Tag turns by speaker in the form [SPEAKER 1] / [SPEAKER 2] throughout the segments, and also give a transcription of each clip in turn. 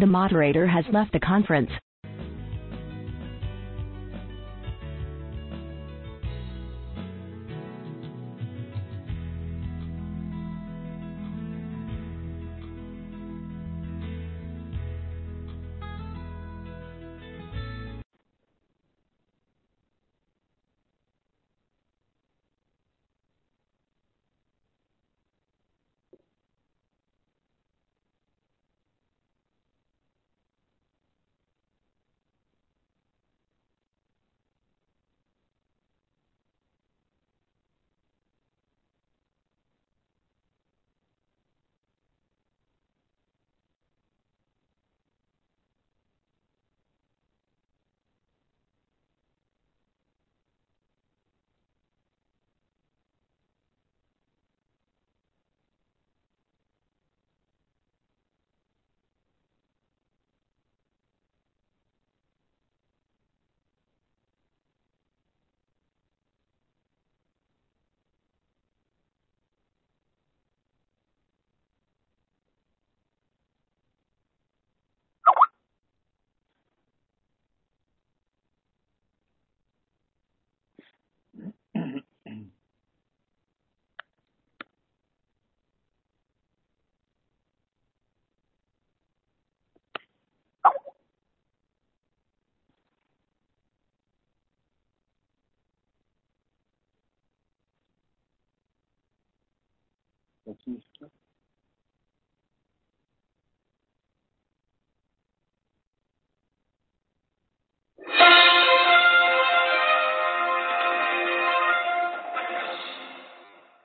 [SPEAKER 1] The moderator has left the conference.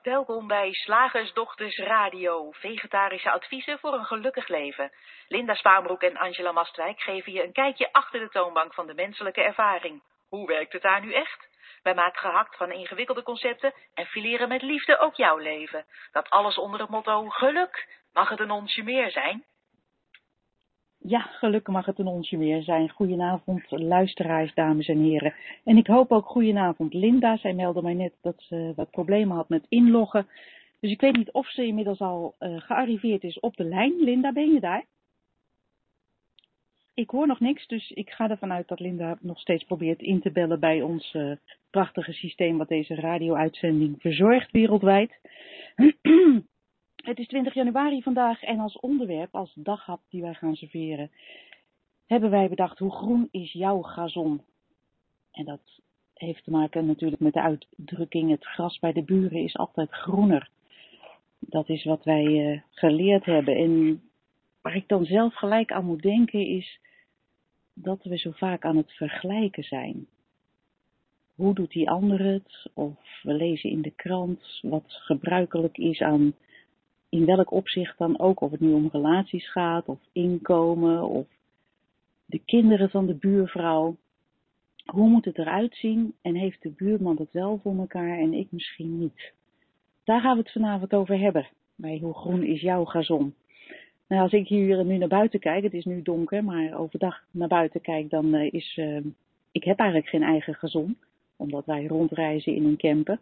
[SPEAKER 2] Welkom bij Slagersdochters Radio, vegetarische adviezen voor een gelukkig leven. Linda Spaanbroek en Angela Mastwijk geven je een kijkje achter de toonbank van de menselijke ervaring. Hoe werkt het daar nu echt? Wij maken gehakt van ingewikkelde concepten en fileren met liefde ook jouw leven. Dat alles onder het motto geluk. Mag het een onsje meer zijn?
[SPEAKER 3] Ja, gelukkig mag het een onsje meer zijn. Goedenavond, luisteraars, dames en heren. En ik hoop ook goedenavond Linda. Zij meldde mij net dat ze wat problemen had met inloggen. Dus ik weet niet of ze inmiddels al uh, gearriveerd is op de lijn. Linda, ben je daar? Ik hoor nog niks, dus ik ga ervan uit dat Linda nog steeds probeert in te bellen bij ons uh, prachtige systeem wat deze radio-uitzending verzorgt wereldwijd. Het is 20 januari vandaag en als onderwerp, als daghap die wij gaan serveren, hebben wij bedacht hoe groen is jouw gazon? En dat heeft te maken natuurlijk met de uitdrukking het gras bij de buren is altijd groener. Dat is wat wij uh, geleerd hebben. En waar ik dan zelf gelijk aan moet denken is dat we zo vaak aan het vergelijken zijn. Hoe doet die ander het? Of we lezen in de krant wat gebruikelijk is aan in welk opzicht dan ook, of het nu om relaties gaat, of inkomen, of de kinderen van de buurvrouw. Hoe moet het eruit zien en heeft de buurman het wel voor elkaar en ik misschien niet? Daar gaan we het vanavond over hebben, bij Hoe Groen is jouw gazon? Nou, als ik hier nu naar buiten kijk, het is nu donker, maar overdag naar buiten kijk, dan uh, is, uh, ik heb eigenlijk geen eigen gazon, omdat wij rondreizen in een camper.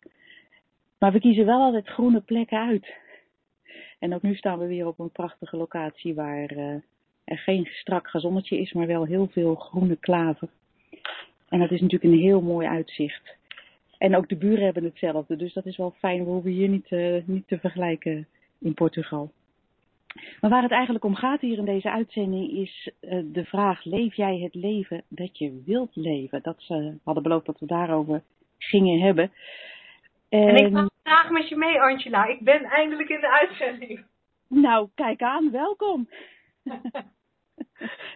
[SPEAKER 3] Maar we kiezen wel altijd groene plekken uit. En ook nu staan we weer op een prachtige locatie waar uh, er geen strak gazonnetje is, maar wel heel veel groene klaver. En dat is natuurlijk een heel mooi uitzicht. En ook de buren hebben hetzelfde, dus dat is wel fijn. We hoeven hier niet, niet te vergelijken in Portugal. Maar waar het eigenlijk om gaat hier in deze uitzending is uh, de vraag: leef jij het leven dat je wilt leven? Dat ze hadden beloofd dat we daarover gingen hebben.
[SPEAKER 4] En, en ik ga graag met je mee, Angela. Ik ben eindelijk in de uitzending.
[SPEAKER 3] Nou, kijk aan, welkom.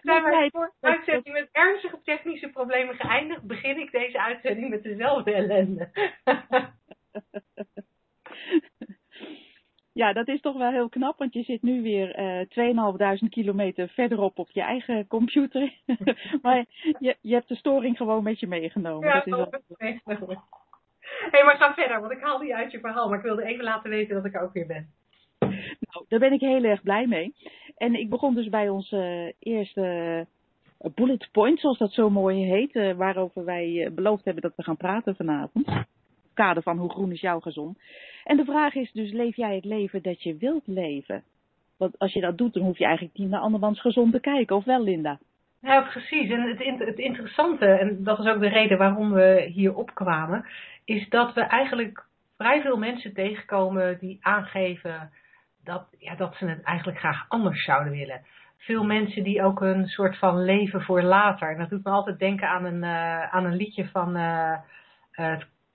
[SPEAKER 4] Zijn wij voor de uitzending met ernstige technische problemen geëindigd, begin ik deze uitzending met dezelfde ellende.
[SPEAKER 3] ja, dat is toch wel heel knap, want je zit nu weer uh, 2.500 kilometer verderop op je eigen computer. maar je, je hebt de storing gewoon met je meegenomen.
[SPEAKER 4] Ja,
[SPEAKER 3] dat is
[SPEAKER 4] wel... meegenomen. Hé, hey, maar ga verder, want ik haal die uit je verhaal. Maar ik wilde even laten weten dat ik ook weer ben.
[SPEAKER 3] Nou, daar ben ik heel erg blij mee. En ik begon dus bij onze eerste bullet point, zoals dat zo mooi heet. Waarover wij beloofd hebben dat we gaan praten vanavond. Kader van hoe groen is jouw gezond. En de vraag is dus, leef jij het leven dat je wilt leven? Want als je dat doet, dan hoef je eigenlijk niet naar andermans gezond te kijken, of wel, Linda?
[SPEAKER 4] Ja, precies. En het, het interessante, en dat is ook de reden waarom we hier opkwamen, is dat we eigenlijk vrij veel mensen tegenkomen die aangeven dat, ja, dat ze het eigenlijk graag anders zouden willen. Veel mensen die ook een soort van leven voor later. En dat doet me altijd denken aan een, uh, aan een liedje van, uh,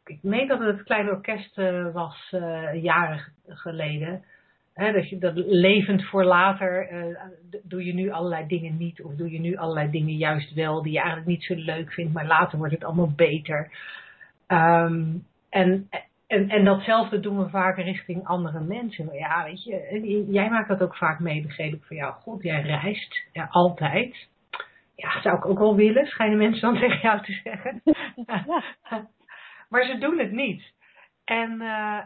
[SPEAKER 4] ik meen dat het het kleine orkest was jaren geleden. Dat, je, dat levend voor later, doe je nu allerlei dingen niet of doe je nu allerlei dingen juist wel die je eigenlijk niet zo leuk vindt, maar later wordt het allemaal beter. Um, en, en, en datzelfde doen we vaak richting andere mensen. Ja, weet je, jij maakt dat ook vaak mee, begreep ik van jou. God, jij reist altijd. Ja, zou ik ook wel willen, schijnen mensen dan tegen jou te zeggen. maar ze doen het niet. En, uh,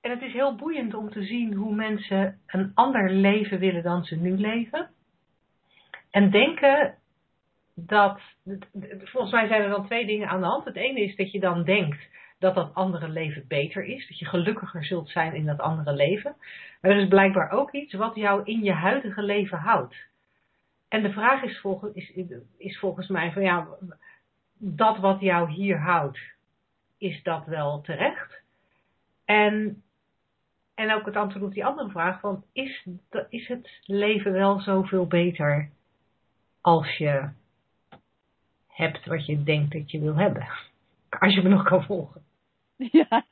[SPEAKER 4] en het is heel boeiend om te zien hoe mensen een ander leven willen dan ze nu leven. En denken dat, volgens mij zijn er dan twee dingen aan de hand. Het ene is dat je dan denkt dat dat andere leven beter is. Dat je gelukkiger zult zijn in dat andere leven. Maar er is blijkbaar ook iets wat jou in je huidige leven houdt. En de vraag is volgens, is, is volgens mij van ja, dat wat jou hier houdt, is dat wel terecht? En, en ook het antwoord op die andere vraag van is, is het leven wel zoveel beter als je hebt wat je denkt dat je wil hebben? Als je me nog kan volgen.
[SPEAKER 3] Ja,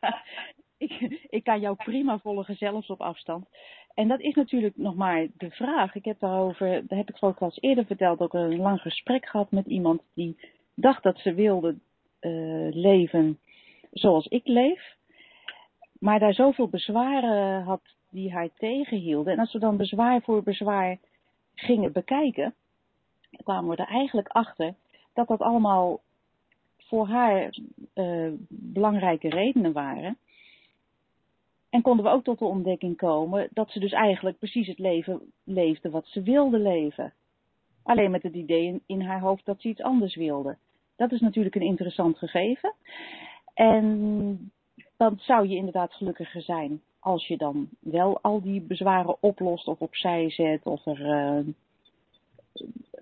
[SPEAKER 3] ik, ik kan jou prima volgen, zelfs op afstand. En dat is natuurlijk nog maar de vraag. Ik heb daarover, daar heb ik ook eerder verteld, ook een lang gesprek gehad met iemand die dacht dat ze wilde uh, leven zoals ik leef. Maar daar zoveel bezwaren had die haar tegenhielden. En als we dan bezwaar voor bezwaar gingen bekijken, kwamen we er eigenlijk achter dat dat allemaal voor haar uh, belangrijke redenen waren. En konden we ook tot de ontdekking komen dat ze dus eigenlijk precies het leven leefde wat ze wilde leven. Alleen met het idee in, in haar hoofd dat ze iets anders wilde. Dat is natuurlijk een interessant gegeven. En dan zou je inderdaad gelukkiger zijn als je dan wel al die bezwaren oplost of opzij zet of er, uh,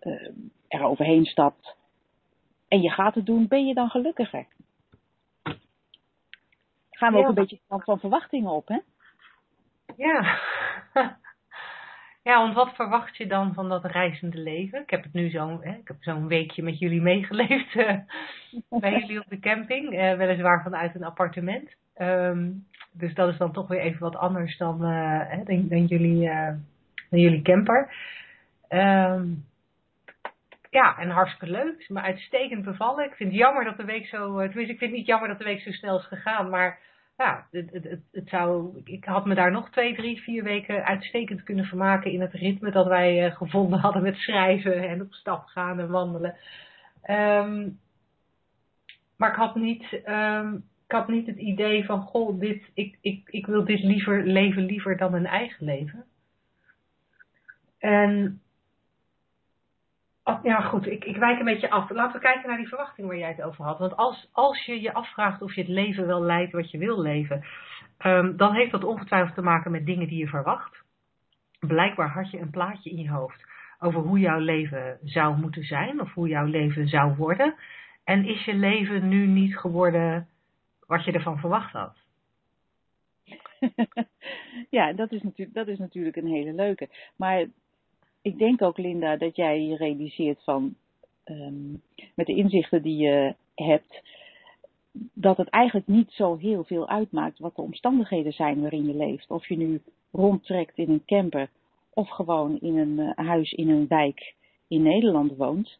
[SPEAKER 3] uh, er overheen stapt en je gaat het doen, ben je dan gelukkiger? Gaan we ook een beetje van, van verwachtingen op, hè?
[SPEAKER 4] Ja. Ja, want wat verwacht je dan van dat reizende leven? Ik heb het nu zo'n, ik heb zo'n weekje met jullie meegeleefd uh, bij jullie op de camping, uh, weliswaar vanuit een appartement. Um, dus dat is dan toch weer even wat anders dan, uh, dan, dan, jullie, dan jullie camper. Um, ja, en hartstikke leuk. Is me uitstekend bevallen. Ik vind het jammer dat de week zo. Eh, tenminste, ik vind het niet jammer dat de week zo snel is gegaan. Maar ja, het, het, het, zou, ik had me daar nog twee, drie, vier weken uitstekend kunnen vermaken in het ritme dat wij uh, gevonden hadden met schrijven en op stap gaan en wandelen. Um, maar ik had niet. Um, ik had niet het idee van, goh, dit, ik, ik, ik wil dit liever leven liever dan een eigen leven. En ja, goed, ik, ik wijk een beetje af. Laten we kijken naar die verwachting waar jij het over had. Want als, als je je afvraagt of je het leven wel leidt wat je wil leven, um, dan heeft dat ongetwijfeld te maken met dingen die je verwacht. Blijkbaar had je een plaatje in je hoofd over hoe jouw leven zou moeten zijn of hoe jouw leven zou worden. En is je leven nu niet geworden wat je ervan verwacht had?
[SPEAKER 3] ja, dat is, natuurlijk, dat is natuurlijk een hele leuke. Maar ik denk ook, Linda, dat jij je realiseert van, um, met de inzichten die je hebt, dat het eigenlijk niet zo heel veel uitmaakt wat de omstandigheden zijn waarin je leeft. Of je nu rondtrekt in een camper of gewoon in een uh, huis in een wijk in Nederland woont.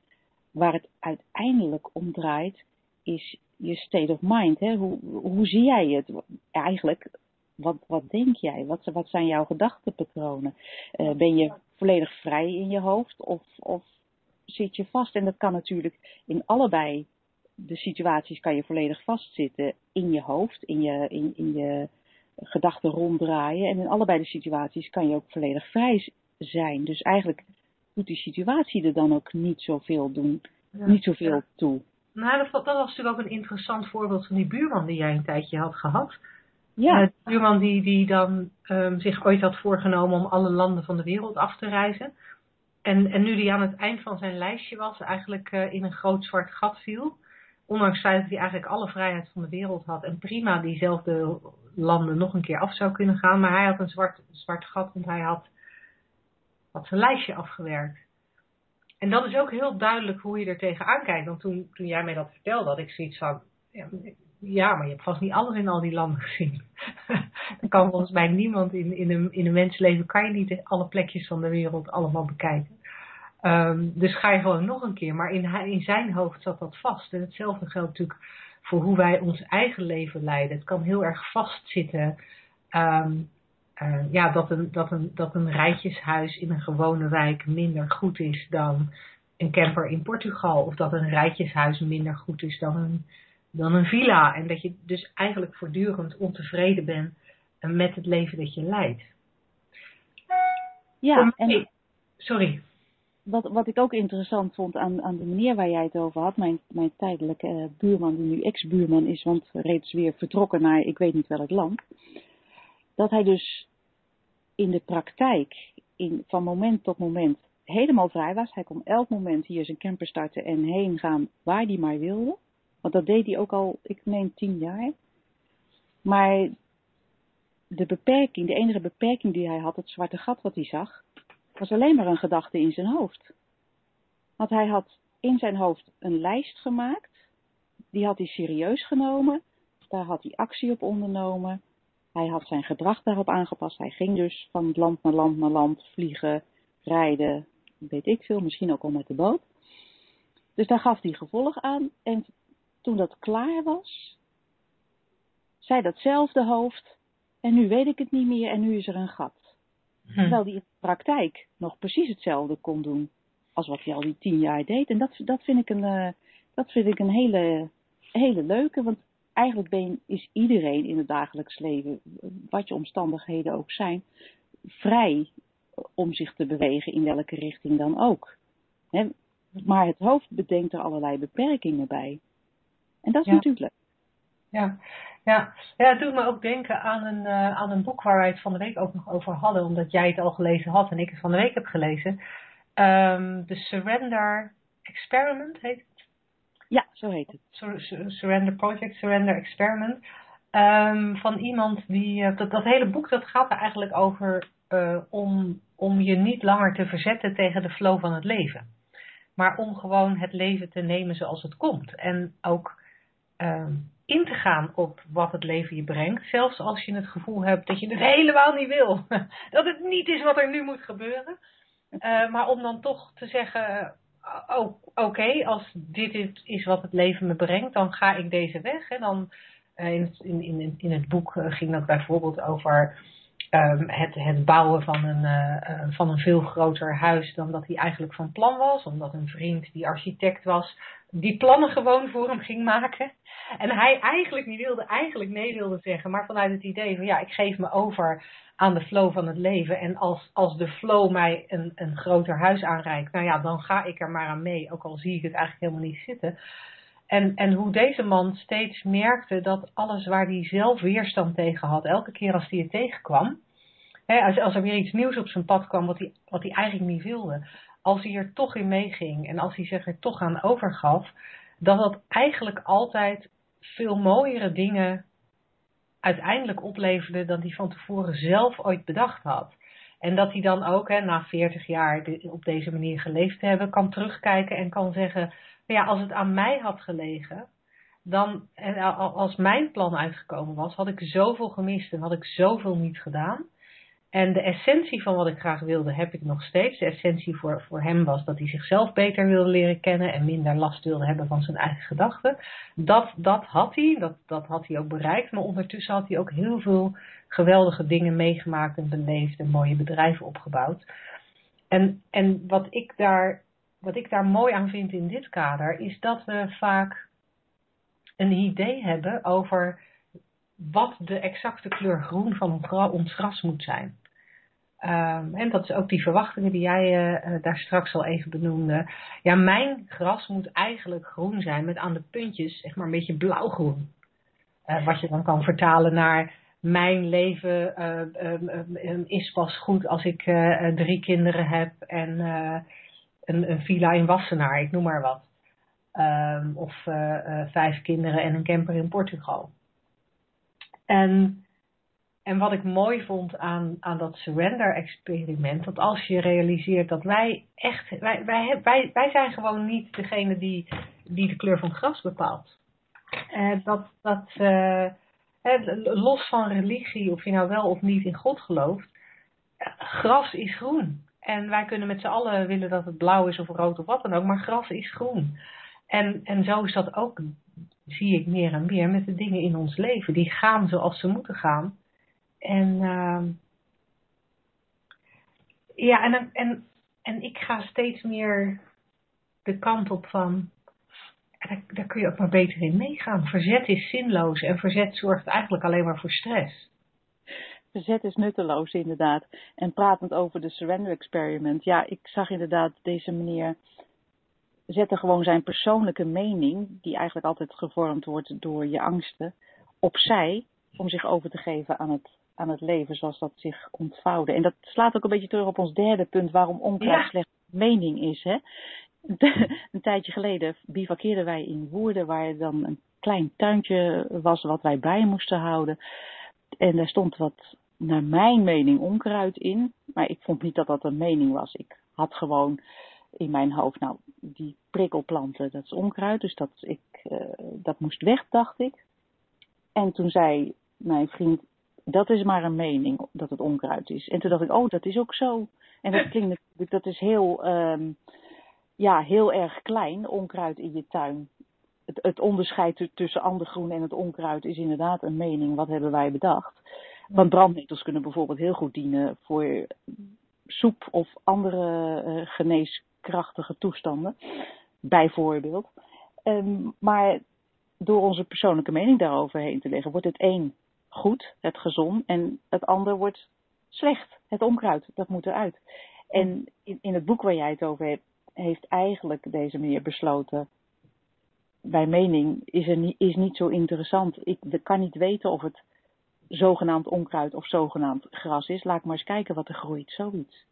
[SPEAKER 3] Waar het uiteindelijk om draait, is je state of mind. Hè? Hoe, hoe zie jij het? Eigenlijk, wat, wat denk jij? Wat, wat zijn jouw gedachtenpatronen? Uh, ben je volledig vrij in je hoofd of, of zit je vast? En dat kan natuurlijk in allebei de situaties kan je volledig vastzitten in je hoofd, in je, in, in je gedachten ronddraaien. En in allebei de situaties kan je ook volledig vrij zijn. Dus eigenlijk doet die situatie er dan ook niet zoveel, doen, ja. niet zoveel toe.
[SPEAKER 4] Nou, dat, dat was natuurlijk ook een interessant voorbeeld van die buurman die jij een tijdje had gehad. Ja. Uh, buurman die, die dan um, zich ooit had voorgenomen om alle landen van de wereld af te reizen. En, en nu die aan het eind van zijn lijstje was, eigenlijk uh, in een groot zwart gat viel. Ondanks dat hij eigenlijk alle vrijheid van de wereld had. En prima diezelfde landen nog een keer af zou kunnen gaan. Maar hij had een zwart, zwart gat, want hij had, had zijn lijstje afgewerkt. En dat is ook heel duidelijk hoe je er tegenaan kijkt. Want toen, toen jij mij dat vertelde, had ik zoiets van... Ja, ja, maar je hebt vast niet alles in al die landen gezien. Dan kan volgens mij niemand in, in, een, in een mensleven... kan je niet alle plekjes van de wereld allemaal bekijken. Um, dus ga je gewoon nog een keer. Maar in, in zijn hoofd zat dat vast. En hetzelfde geldt natuurlijk voor hoe wij ons eigen leven leiden. Het kan heel erg vastzitten. Um, uh, ja, dat een, dat, een, dat een rijtjeshuis in een gewone wijk minder goed is dan een camper in Portugal. Of dat een rijtjeshuis minder goed is dan een, dan een villa. En dat je dus eigenlijk voortdurend ontevreden bent met het leven dat je leidt.
[SPEAKER 3] Ja, en
[SPEAKER 4] sorry.
[SPEAKER 3] Wat, wat ik ook interessant vond aan, aan de manier waar jij het over had, mijn, mijn tijdelijke uh, buurman, die nu ex-buurman is, want reeds weer vertrokken naar ik weet niet welk land dat hij dus in de praktijk in, van moment tot moment helemaal vrij was. Hij kon elk moment hier zijn camper starten en heen gaan waar hij maar wilde. Want dat deed hij ook al, ik meen, tien jaar. Maar de beperking, de enige beperking die hij had, het zwarte gat wat hij zag, was alleen maar een gedachte in zijn hoofd. Want hij had in zijn hoofd een lijst gemaakt, die had hij serieus genomen, daar had hij actie op ondernomen hij had zijn gedrag daarop aangepast. Hij ging dus van land naar land naar land vliegen, rijden, weet ik veel, misschien ook al met de boot. Dus daar gaf hij gevolg aan. En toen dat klaar was, zei datzelfde hoofd, en nu weet ik het niet meer en nu is er een gat. Hm. Terwijl hij in de praktijk nog precies hetzelfde kon doen als wat hij al die tien jaar deed. En dat, dat vind ik een, uh, dat vind ik een hele, hele leuke, want eigenlijk ben, is iedereen in het dagelijks leven, wat je omstandigheden ook zijn, vrij om zich te bewegen in welke richting dan ook. maar het hoofd bedenkt er allerlei beperkingen bij. En dat is natuurlijk leuk.
[SPEAKER 4] Ja. Ja. ja, het doet me ook denken aan een, uh, aan een boek waar wij het van de week ook nog over hadden, omdat jij het al gelezen had en ik het van de week heb gelezen. Um, The Surrender Experiment heet het.
[SPEAKER 3] Ja, zo heet het.
[SPEAKER 4] Surrender Project, Surrender Experiment. Um, van iemand die. Uh, dat, dat hele boek dat gaat er eigenlijk over uh, om, om je niet langer te verzetten tegen de flow van het leven. Maar om gewoon het leven te nemen zoals het komt. En ook um, in te gaan op wat het leven je brengt. Zelfs als je het gevoel hebt dat je het helemaal niet wil. dat het niet is wat er nu moet gebeuren. Uh, maar om dan toch te zeggen oh, oké, als dit is wat het leven me brengt, dan ga ik deze weg. En dan uh, in, in, in, het boek ging dat bijvoorbeeld over um, het, het bouwen van een, uh, van een veel groter huis dan dat hij eigenlijk van plan was. Omdat een vriend die architect was, die plannen gewoon voor hem ging maken. En hij eigenlijk niet wilde, eigenlijk nee wilde zeggen, maar vanuit het idee van ja, ik geef me over aan de flow van het leven. En als, als de flow mij een, een groter huis aanreikt, nou ja, dan ga ik er maar aan mee, ook al zie ik het eigenlijk helemaal niet zitten. En, en hoe deze man steeds merkte dat alles waar hij zelf weerstand tegen had, elke keer als hij het tegenkwam, hè, als, als er weer iets nieuws op zijn pad kwam wat hij, wat hij eigenlijk niet wilde, als hij er toch in meeging en als hij zich er toch aan overgaf, dat dat eigenlijk altijd veel mooiere dingen uiteindelijk opleverde dan hij van tevoren zelf ooit bedacht had. En dat hij dan ook, hè, na 40 jaar op deze manier geleefd te hebben, kan terugkijken en kan zeggen: ja, als het aan mij had gelegen, dan, als mijn plan uitgekomen was, had ik zoveel gemist en had ik zoveel niet gedaan. En de essentie van wat ik graag wilde, heb ik nog steeds. De essentie voor, voor hem was dat hij zichzelf beter wilde leren kennen en minder last wilde hebben van zijn eigen gedachten. Dat, dat had hij, dat, dat had hij ook bereikt. Maar ondertussen had hij ook heel veel geweldige dingen meegemaakt en beleefd en mooie bedrijven opgebouwd. En, en wat, ik daar, wat ik daar mooi aan vind in dit kader, is dat we vaak een idee hebben over wat de exacte kleur groen van ons gras moet zijn. Um, en dat is ook die verwachtingen die jij uh, daar straks al even benoemde. Ja, mijn gras moet eigenlijk groen zijn met aan de puntjes zeg maar een beetje blauwgroen. Uh, wat je dan kan vertalen naar mijn leven is pas goed als ik drie kinderen heb en een, een, villa in Wassenaar, ik noem maar wat. Um, of vijf kinderen en een camper in Portugal. En, en wat ik mooi vond aan, aan dat surrender-experiment, dat als je realiseert dat wij echt, wij, wij, wij, wij zijn gewoon niet degene die, die de kleur van gras bepaalt. Uh, dat, dat, los van religie, of je nou wel of niet in God gelooft, gras is groen. En wij kunnen met z'n allen willen dat het blauw is of rood of wat dan ook, maar gras is groen. En, en zo is dat ook, zie ik meer en meer, met de dingen in ons leven. Die gaan zoals ze moeten gaan. En uh, ja, en, en, en ik ga steeds meer de kant op van, daar kun je ook maar beter in meegaan. Verzet is zinloos en verzet zorgt eigenlijk alleen maar voor stress.
[SPEAKER 3] Verzet is nutteloos, inderdaad. En pratend over de surrender experiment. Ja, ik zag inderdaad deze meneer zetten gewoon zijn persoonlijke mening, die eigenlijk altijd gevormd wordt door je angsten, opzij om zich over te geven aan het, aan het leven zoals dat zich ontvouwde. En dat slaat ook een beetje terug op ons derde punt, waarom onkruid ja. slecht mening is. Hè? een tijdje geleden bivakkeerden wij in Woerden, waar dan een klein tuintje was wat wij bij moesten houden. En daar stond wat, naar mijn mening, onkruid in. Maar ik vond niet dat dat een mening was. Ik had gewoon in mijn hoofd, nou, die prikkelplanten, dat is onkruid, dus dat, ik, uh, dat moest weg, dacht ik. En toen zei mijn vriend, dat is maar een mening dat het onkruid is. En toen dacht ik, oh, dat is ook zo. En dat klinkt natuurlijk, dat is heel, um, ja, heel erg klein, onkruid in je tuin. Het, het onderscheid tussen ander groen en het onkruid is inderdaad een mening. Wat hebben wij bedacht? Want brandnetels kunnen bijvoorbeeld heel goed dienen voor soep of andere uh, geneeskrachtige toestanden, bijvoorbeeld. Um, maar door onze persoonlijke mening daarover heen te leggen, wordt het een goed, het gezond, en het ander wordt slecht, het onkruid, dat moet eruit. En in, in het boek waar jij het over hebt, heeft eigenlijk deze meneer besloten, bij mening is, er is niet zo interessant. Ik kan niet weten of het zogenaamd onkruid of zogenaamd gras is. Laat maar eens kijken wat er groeit, zoiets.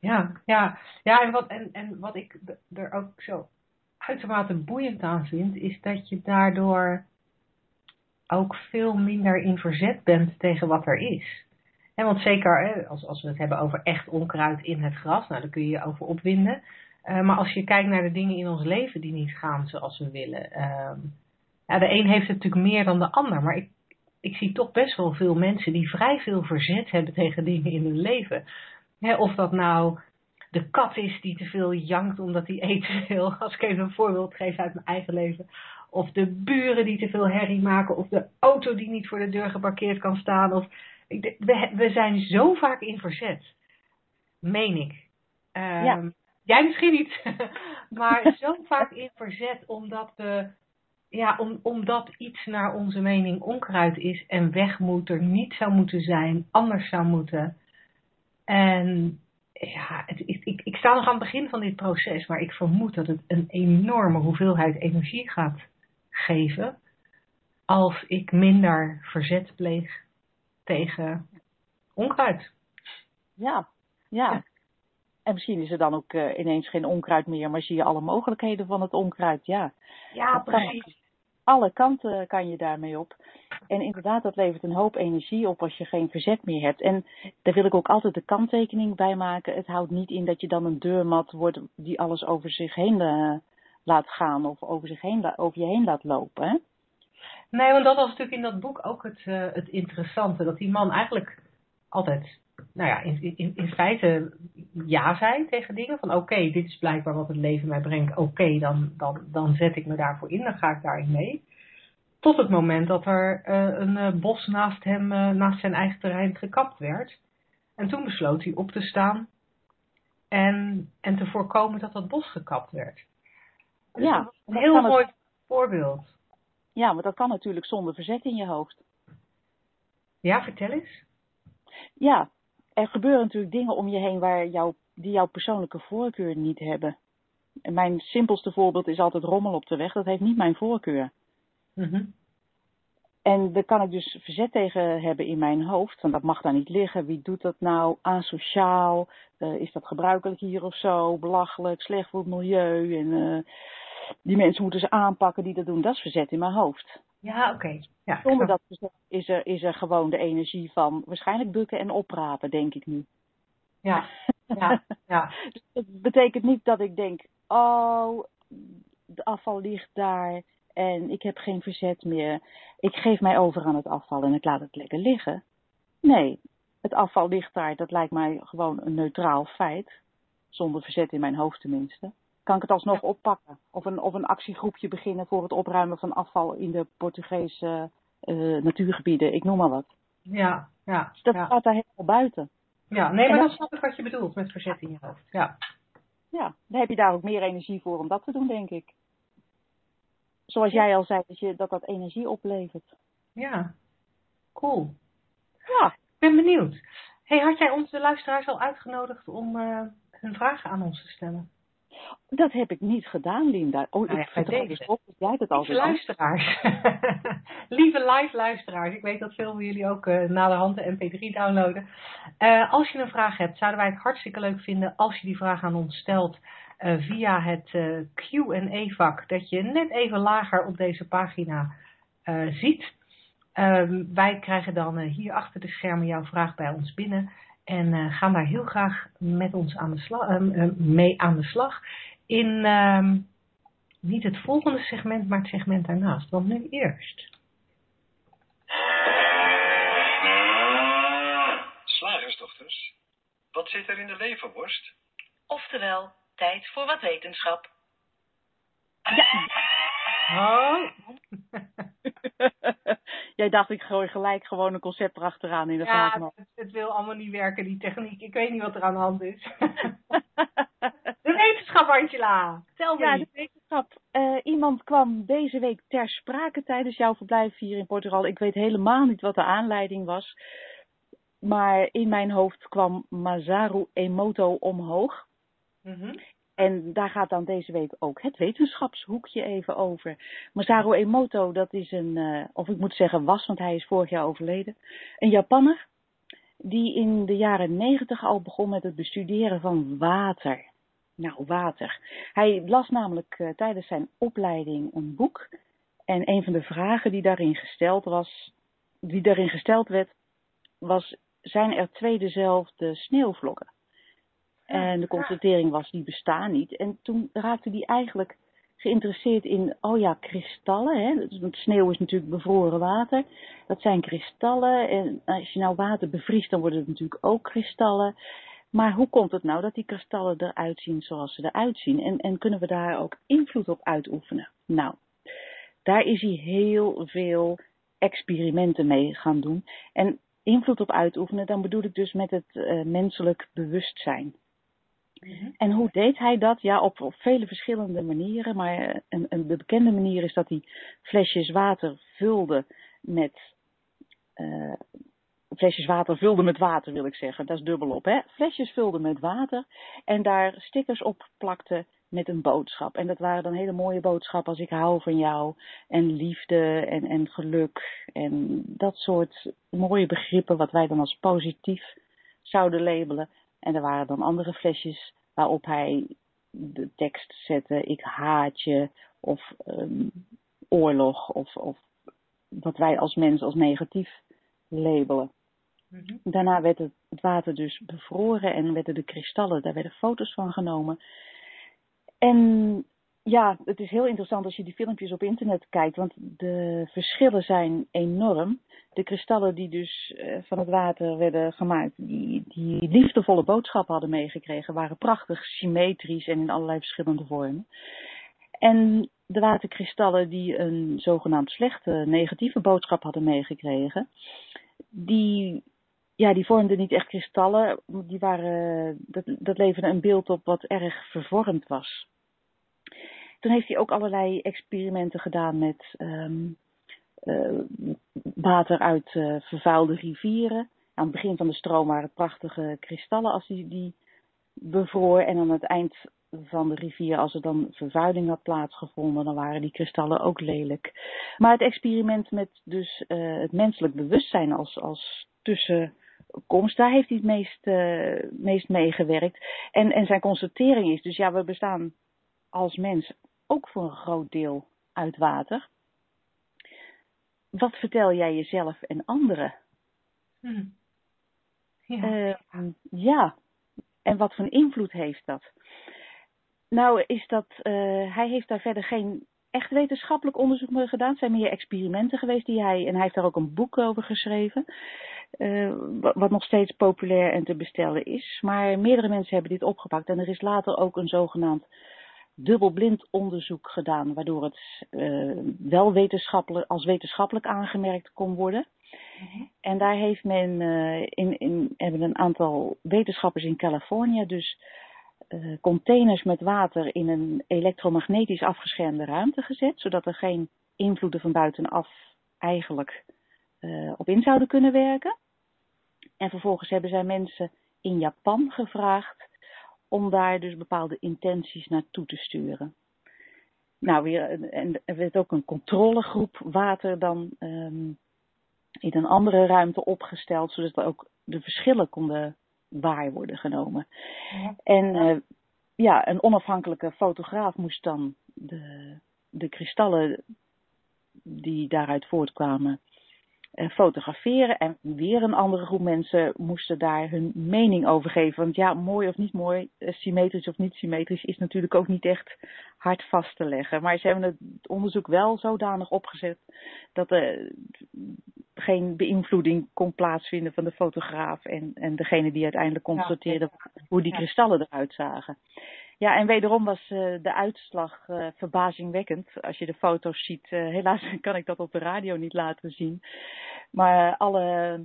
[SPEAKER 4] Ja, ja, ja en, wat, en, en wat ik er ook zo uitermate boeiend aan vind, is dat je daardoor ook veel minder in verzet bent tegen wat er is. En want zeker als, als we het hebben over echt onkruid in het gras, nou, daar kun je je over opwinden. Uh, maar als je kijkt naar de dingen in ons leven die niet gaan zoals we willen. Uh, ja, de een heeft het natuurlijk meer dan de ander. Maar ik, ik zie toch best wel veel mensen die vrij veel verzet hebben tegen dingen in hun leven. Of dat nou de kat is die te veel jankt omdat hij eten wil. Als ik even een voorbeeld geef uit mijn eigen leven. Of de buren die te veel herrie maken. Of de auto die niet voor de deur geparkeerd kan staan. Of, we, we zijn zo vaak in verzet. Meen ik. Um, ja. Jij misschien niet. maar zo vaak in verzet omdat we ja, om, omdat iets naar onze mening onkruid is en weg moet, er niet zou moeten zijn, anders zou moeten. En ja, het, ik, ik, ik sta nog aan het begin van dit proces, maar ik vermoed dat het een enorme hoeveelheid energie gaat geven als ik minder verzet pleeg tegen onkruid.
[SPEAKER 3] Ja, ja. En misschien is er dan ook uh, ineens geen onkruid meer, maar zie je alle mogelijkheden van het onkruid. Ja,
[SPEAKER 4] ja precies
[SPEAKER 3] alle kanten kan je daarmee op. En inderdaad, dat levert een hoop energie op als je geen verzet meer hebt. En daar wil ik ook altijd de kanttekening bij maken. Het houdt niet in dat je dan een deurmat wordt die alles over zich heen uh, laat gaan of over, zich heen, over je heen laat lopen.
[SPEAKER 4] Nee, want dat was natuurlijk in dat boek ook het, uh, het interessante. Dat die man eigenlijk altijd nou ja, in, in, in feite ja zei tegen dingen. Van oké, okay, dit is blijkbaar wat het leven mij brengt. Oké, okay, dan, dan, dan zet ik me daarvoor in. Dan ga ik daarin mee. Tot het moment dat er uh, een uh, bos naast hem, uh, naast zijn eigen terrein gekapt werd. En toen besloot hij op te staan en, en te voorkomen dat dat bos gekapt werd. Dus
[SPEAKER 3] ja,
[SPEAKER 4] een heel mooi het... voorbeeld.
[SPEAKER 3] Ja, maar dat kan natuurlijk zonder verzet in je hoofd.
[SPEAKER 4] Ja, vertel eens.
[SPEAKER 3] Ja, er gebeuren natuurlijk dingen om je heen waar jou, die jouw persoonlijke voorkeur niet hebben. En mijn simpelste voorbeeld is altijd rommel op de weg. Dat heeft niet mijn voorkeur.
[SPEAKER 4] Mm
[SPEAKER 3] En daar kan ik dus verzet tegen hebben in mijn hoofd. Want dat mag daar niet liggen. Wie doet dat nou? Asociaal? Uh, is dat gebruikelijk hier of zo? Belachelijk? Slecht voor het milieu? En uh, die mensen moeten ze aanpakken die dat doen. Dat is verzet in mijn hoofd.
[SPEAKER 4] Ja, oké. Okay. Ja,
[SPEAKER 3] Zonder dat is er, is er gewoon de energie van waarschijnlijk bukken en oprapen, denk ik nu.
[SPEAKER 4] Ja, ja, ja.
[SPEAKER 3] dus dat betekent niet dat ik denk, oh, de afval ligt daar en ik heb geen verzet meer. Ik geef mij over aan het afval en ik laat het lekker liggen. Nee, het afval ligt daar, dat lijkt mij gewoon een neutraal feit. Zonder verzet in mijn hoofd tenminste. Kan ik het alsnog oppakken? Of een, of een actiegroepje beginnen voor het opruimen van afval in de Portugese uh, natuurgebieden, ik noem maar wat.
[SPEAKER 4] Ja, ja.
[SPEAKER 3] Dus dat
[SPEAKER 4] ja.
[SPEAKER 3] gaat daar helemaal buiten.
[SPEAKER 4] Ja, nee, maar dan snap ik wat je bedoelt met verzet in je hoofd. Ja.
[SPEAKER 3] Ja, dan heb je daar ook meer energie voor om dat te doen, denk ik. Zoals jij al zei, dat je, dat, dat energie oplevert.
[SPEAKER 4] Ja, cool.
[SPEAKER 3] Ja.
[SPEAKER 4] Ik ben benieuwd. Hey, had jij onze luisteraars al uitgenodigd om uh, hun vragen aan ons te stellen?
[SPEAKER 3] Dat heb ik niet gedaan, Linda. Oh,
[SPEAKER 4] nou
[SPEAKER 3] ik vertrouw dus op dat jij dat altijd
[SPEAKER 4] luisteraars. Lieve live luisteraars. Ik weet dat veel van jullie ook uh, naderhand de mp3 downloaden. Uh, als je een vraag hebt, zouden wij het hartstikke leuk vinden als je die vraag aan ons stelt uh, via het Q&A vak dat je net even lager op deze pagina ziet. Ehm, wij krijgen dan hier achter de schermen jouw vraag bij ons binnen en gaan daar heel graag met ons aan de slag, mee aan de slag in uh, niet het volgende segment, maar het segment daarnaast. Want nu eerst.
[SPEAKER 5] Slagersdochters, wat zit er in de leverworst?
[SPEAKER 2] Oftewel, tijd voor wat wetenschap.
[SPEAKER 3] Ja.
[SPEAKER 4] Oh.
[SPEAKER 3] Jij dacht, ik gooi gelijk gewoon een concept erachteraan in de
[SPEAKER 4] ja,
[SPEAKER 3] vraag.
[SPEAKER 4] Het, het wil allemaal niet werken, die techniek. Ik weet niet wat er aan de hand is. de wetenschap, Angela. Tel me
[SPEAKER 3] Ja, de wetenschap. Uh, iemand kwam deze week ter sprake tijdens jouw verblijf hier in Portugal. Ik weet helemaal niet wat de aanleiding was. Maar in mijn hoofd kwam Masaru Emoto omhoog.
[SPEAKER 4] Mm -hmm.
[SPEAKER 3] En daar gaat dan deze week ook het wetenschapshoekje even over. Masaru Emoto, dat is een, uh, of ik moet zeggen was, want hij is vorig jaar overleden. Een Japanner die in de jaren negentig al begon met het bestuderen van water. Nou, water. Hij las namelijk uh, tijdens zijn opleiding een boek. En een van de vragen die daarin gesteld was, die daarin gesteld werd, was: zijn er twee dezelfde sneeuwvlokken? En de constatering was, die bestaan niet. En toen raakte hij eigenlijk geïnteresseerd in, oh ja, kristallen. Hè? Want sneeuw is natuurlijk bevroren water. Dat zijn kristallen. En als je nou water bevriest, dan worden het natuurlijk ook kristallen. Maar hoe komt het nou dat die kristallen eruit zien zoals ze eruit zien? En, en kunnen we daar ook invloed op uitoefenen? Nou, daar is hij heel veel experimenten mee gaan doen. En invloed op uitoefenen, dan bedoel ik dus met het uh, menselijk bewustzijn.
[SPEAKER 4] Mm-hmm.
[SPEAKER 3] En hoe deed hij dat? Ja, op, op vele verschillende manieren. Maar een, een bekende manier is dat hij flesjes water vulde met. Uh, flesjes water vulde met water, wil ik zeggen. Dat is dubbelop, hè? Flesjes vulde met water en daar stickers op plakte met een boodschap. En dat waren dan hele mooie boodschappen als ik hou van jou en liefde en, en geluk en dat soort mooie begrippen wat wij dan als positief zouden labelen. En er waren dan andere flesjes waarop hij de tekst zette, ik haat je, of um, oorlog, of, of wat wij als mens als negatief labelen.
[SPEAKER 4] Mm-hmm.
[SPEAKER 3] Daarna werd het water dus bevroren en werden de kristallen, daar werden foto's van genomen. En ja, het is heel interessant als je die filmpjes op internet kijkt, want de verschillen zijn enorm. De kristallen die dus uh, van het water werden gemaakt, die, die liefdevolle boodschappen hadden meegekregen, waren prachtig symmetrisch en in allerlei verschillende vormen. En de waterkristallen die een zogenaamd slechte, negatieve boodschap hadden meegekregen, die, ja, die vormden niet echt kristallen, die waren, dat, dat leverde een beeld op wat erg vervormd was. Toen heeft hij ook allerlei experimenten gedaan met um, uh, water uit uh, vervuilde rivieren. Aan het begin van de stroom waren het prachtige kristallen als hij die bevroor. En aan het eind van de rivier, als er dan vervuiling had plaatsgevonden, dan waren die kristallen ook lelijk. Maar het experiment met dus uh, het menselijk bewustzijn als, als tussenkomst, daar heeft hij het meest, uh, meest meegewerkt. En, en zijn constatering is dus, ja, we bestaan als mens ook voor een groot deel uit water. Wat vertel jij jezelf en anderen?
[SPEAKER 4] Hm.
[SPEAKER 3] Ja. Uh, ja, en wat voor invloed heeft dat? Nou, is dat, uh, hij heeft daar verder geen echt wetenschappelijk onderzoek mee gedaan. Het zijn meer experimenten geweest die hij, en hij heeft daar ook een boek over geschreven, uh, wat nog steeds populair en te bestellen is. Maar meerdere mensen hebben dit opgepakt en er is later ook een zogenaamd dubbelblind onderzoek gedaan, waardoor het uh, wel wetenschappelijk, als wetenschappelijk aangemerkt kon worden.
[SPEAKER 4] Mhm.
[SPEAKER 3] En daar heeft men, uh, in, in, hebben een aantal wetenschappers in Californië dus uh, containers met water in een elektromagnetisch afgeschermde ruimte gezet, zodat er geen invloeden van buitenaf eigenlijk op in zouden kunnen werken. En vervolgens hebben zij mensen in Japan gevraagd om daar dus bepaalde intenties naartoe te sturen. Nou, weer, en er werd ook een controlegroep water dan um, in een andere ruimte opgesteld, zodat er ook de verschillen konden waar worden genomen.
[SPEAKER 4] Ja.
[SPEAKER 3] En uh, ja, een onafhankelijke fotograaf moest dan de, de kristallen die daaruit voortkwamen fotograferen. En weer een andere groep mensen moesten daar hun mening over geven. Want ja, mooi of niet mooi, uh, symmetrisch of niet symmetrisch, is natuurlijk ook niet echt hard vast te leggen. Maar ze hebben het onderzoek wel zodanig opgezet dat er geen beïnvloeding kon plaatsvinden van de fotograaf en, en degene die uiteindelijk constateerde ja. hoe die kristallen eruit zagen. Ja, en wederom was uh, de uitslag uh, verbazingwekkend. Als je de foto's ziet, uh, helaas kan ik dat op de radio niet laten zien. Maar alle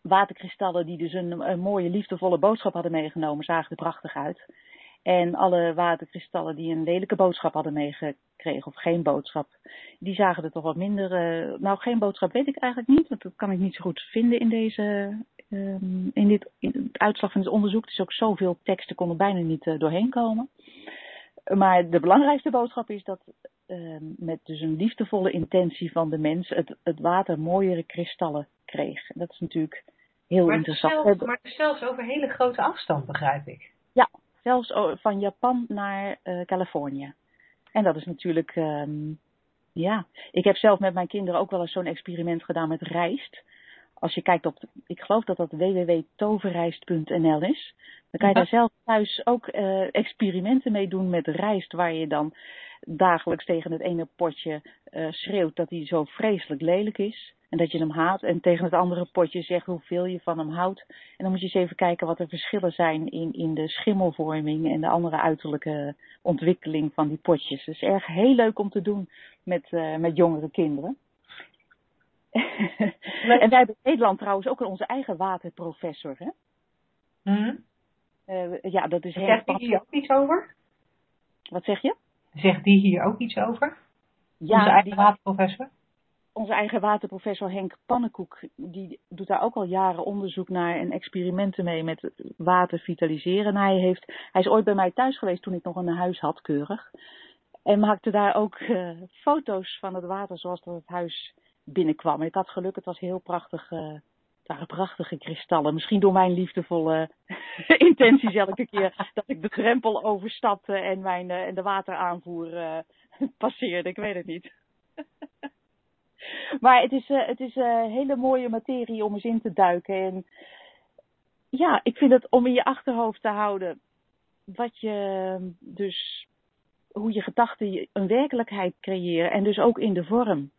[SPEAKER 3] waterkristallen die dus een, een mooie liefdevolle boodschap hadden meegenomen, zagen er prachtig uit. En alle waterkristallen die een lelijke boodschap hadden meegekregen, of geen boodschap, die zagen er toch wat minder. Nou, geen boodschap weet ik eigenlijk niet, want dat kan ik niet zo goed vinden in deze. Um, in dit in het uitslag van het onderzoek. Is ook zoveel teksten konden bijna niet uh, doorheen komen. Maar de belangrijkste boodschap is dat uh, met dus een liefdevolle intentie van de mens het, het water mooiere kristallen kreeg. Dat is natuurlijk heel
[SPEAKER 4] maar
[SPEAKER 3] interessant.
[SPEAKER 4] Zelfs, maar zelfs over hele grote afstand, begrijp ik.
[SPEAKER 3] Ja, zelfs van Japan naar uh, Californië. En dat is natuurlijk, um, ja. Ik heb zelf met mijn kinderen ook wel eens zo'n experiment gedaan met rijst. Als je kijkt op, ik geloof dat dat www.toverrijst.nl is. Dan kan je daar zelf thuis ook uh, experimenten mee doen met rijst, waar je dan dagelijks tegen het ene potje uh, schreeuwt dat hij zo vreselijk lelijk is. En dat je hem haat. En tegen het andere potje zegt hoeveel je van hem houdt. En dan moet je eens even kijken wat de verschillen zijn in, in de schimmelvorming en de andere uiterlijke ontwikkeling van die potjes. Het is erg heel leuk om te doen met, uh, met jongere kinderen. En wij hebben in Nederland trouwens ook onze eigen waterprofessor. Hè?
[SPEAKER 4] Mm.
[SPEAKER 3] Uh, ja, dat is heel
[SPEAKER 4] Zegt die hier ook iets over?
[SPEAKER 3] Wat zeg je?
[SPEAKER 4] Zegt die hier ook iets over?
[SPEAKER 3] Ja,
[SPEAKER 4] onze eigen
[SPEAKER 3] die,
[SPEAKER 4] waterprofessor?
[SPEAKER 3] Onze eigen waterprofessor Henk Pannenkoek, die doet daar ook al jaren onderzoek naar en experimenten mee met water vitaliseren. Hij, heeft, hij is ooit bij mij thuis geweest toen ik nog een huis had, keurig. En maakte daar ook uh, foto's van het water zoals dat het huis binnenkwam. En ik had geluk, het was heel prachtig. Uh, prachtige kristallen. Misschien door mijn liefdevolle intenties elke keer dat ik de drempel overstapte en, mijn, uh, en de wateraanvoer passeerde. Ik weet het niet. maar het is, het is een hele mooie materie om eens in te duiken. En ja, ik vind het om in je achterhoofd te houden wat je dus, hoe je gedachten een werkelijkheid creëren en dus ook in de vorm.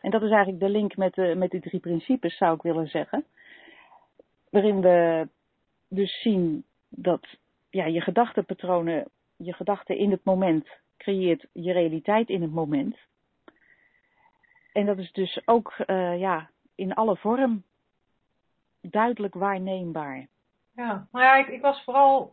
[SPEAKER 3] En dat is eigenlijk de link met, de, met die drie principes, zou ik willen zeggen. Waarin we dus zien dat ja, je gedachtenpatronen, je gedachten in het moment creëert je realiteit in het moment. En dat is dus ook uh, ja, in alle vorm duidelijk waarneembaar.
[SPEAKER 4] Ja, maar ja, ik, ik was vooral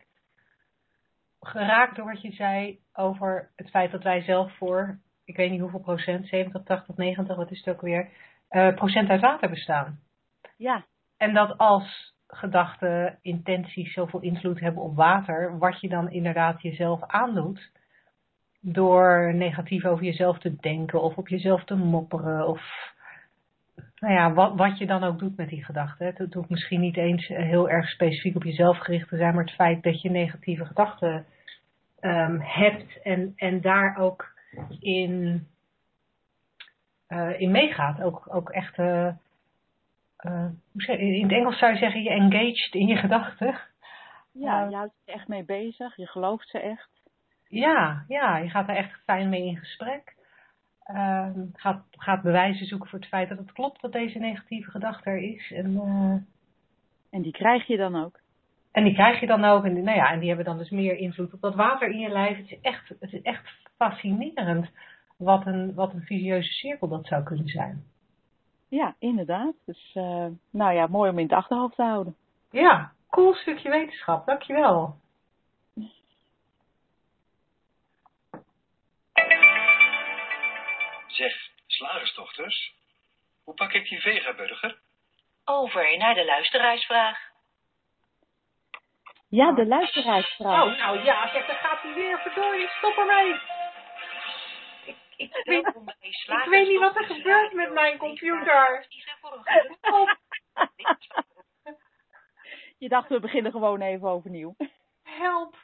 [SPEAKER 4] geraakt door wat je zei over het feit dat wij zelf voor ik weet niet hoeveel procent, 70, 80, 90, wat is het ook weer, uh, procent uit water bestaan.
[SPEAKER 3] Ja.
[SPEAKER 4] En dat als gedachten, intenties zoveel invloed hebben op water, wat je dan inderdaad jezelf aandoet door negatief over jezelf te denken of op jezelf te mopperen of nou ja, wat, wat je dan ook doet met die gedachten. Het hoeft misschien niet eens heel erg specifiek op jezelf gericht te zijn, maar het feit dat je negatieve gedachten um, hebt en, en daar ook in, uh, in meegaat. Ook, ook echt, uh, uh, in het Engels zou je zeggen, je engaged in je gedachten.
[SPEAKER 3] Ja, je houdt er echt mee bezig, je gelooft ze echt.
[SPEAKER 4] Ja, ja, je gaat er echt fijn mee in gesprek. Uh, gaat, gaat bewijzen zoeken voor het feit dat het klopt dat deze negatieve gedachte er is. En,
[SPEAKER 3] en die krijg je dan ook.
[SPEAKER 4] En die krijg je dan ook. En, nou ja, en die hebben dan dus meer invloed op dat water in je lijf. Het is echt, het is echt fascinerend wat een, wat een visieuze cirkel dat zou kunnen zijn.
[SPEAKER 3] Ja, inderdaad. Dus uh, nou ja, mooi om in het achterhoofd te houden.
[SPEAKER 4] Ja, cool stukje wetenschap. Dankjewel.
[SPEAKER 5] Zeg, slagersdochters, hoe pak ik die vegaburger?
[SPEAKER 2] Over naar de luisteraarsvraag.
[SPEAKER 3] Ja, de luisteraarsvraag.
[SPEAKER 4] Oh, nou ja, zeg, dan gaat hij weer verdorie, stop ermee.
[SPEAKER 2] Ik, weet,
[SPEAKER 4] ik weet niet wat er gebeurt met mijn computer.
[SPEAKER 3] Je dacht, we beginnen gewoon even overnieuw.
[SPEAKER 4] Help.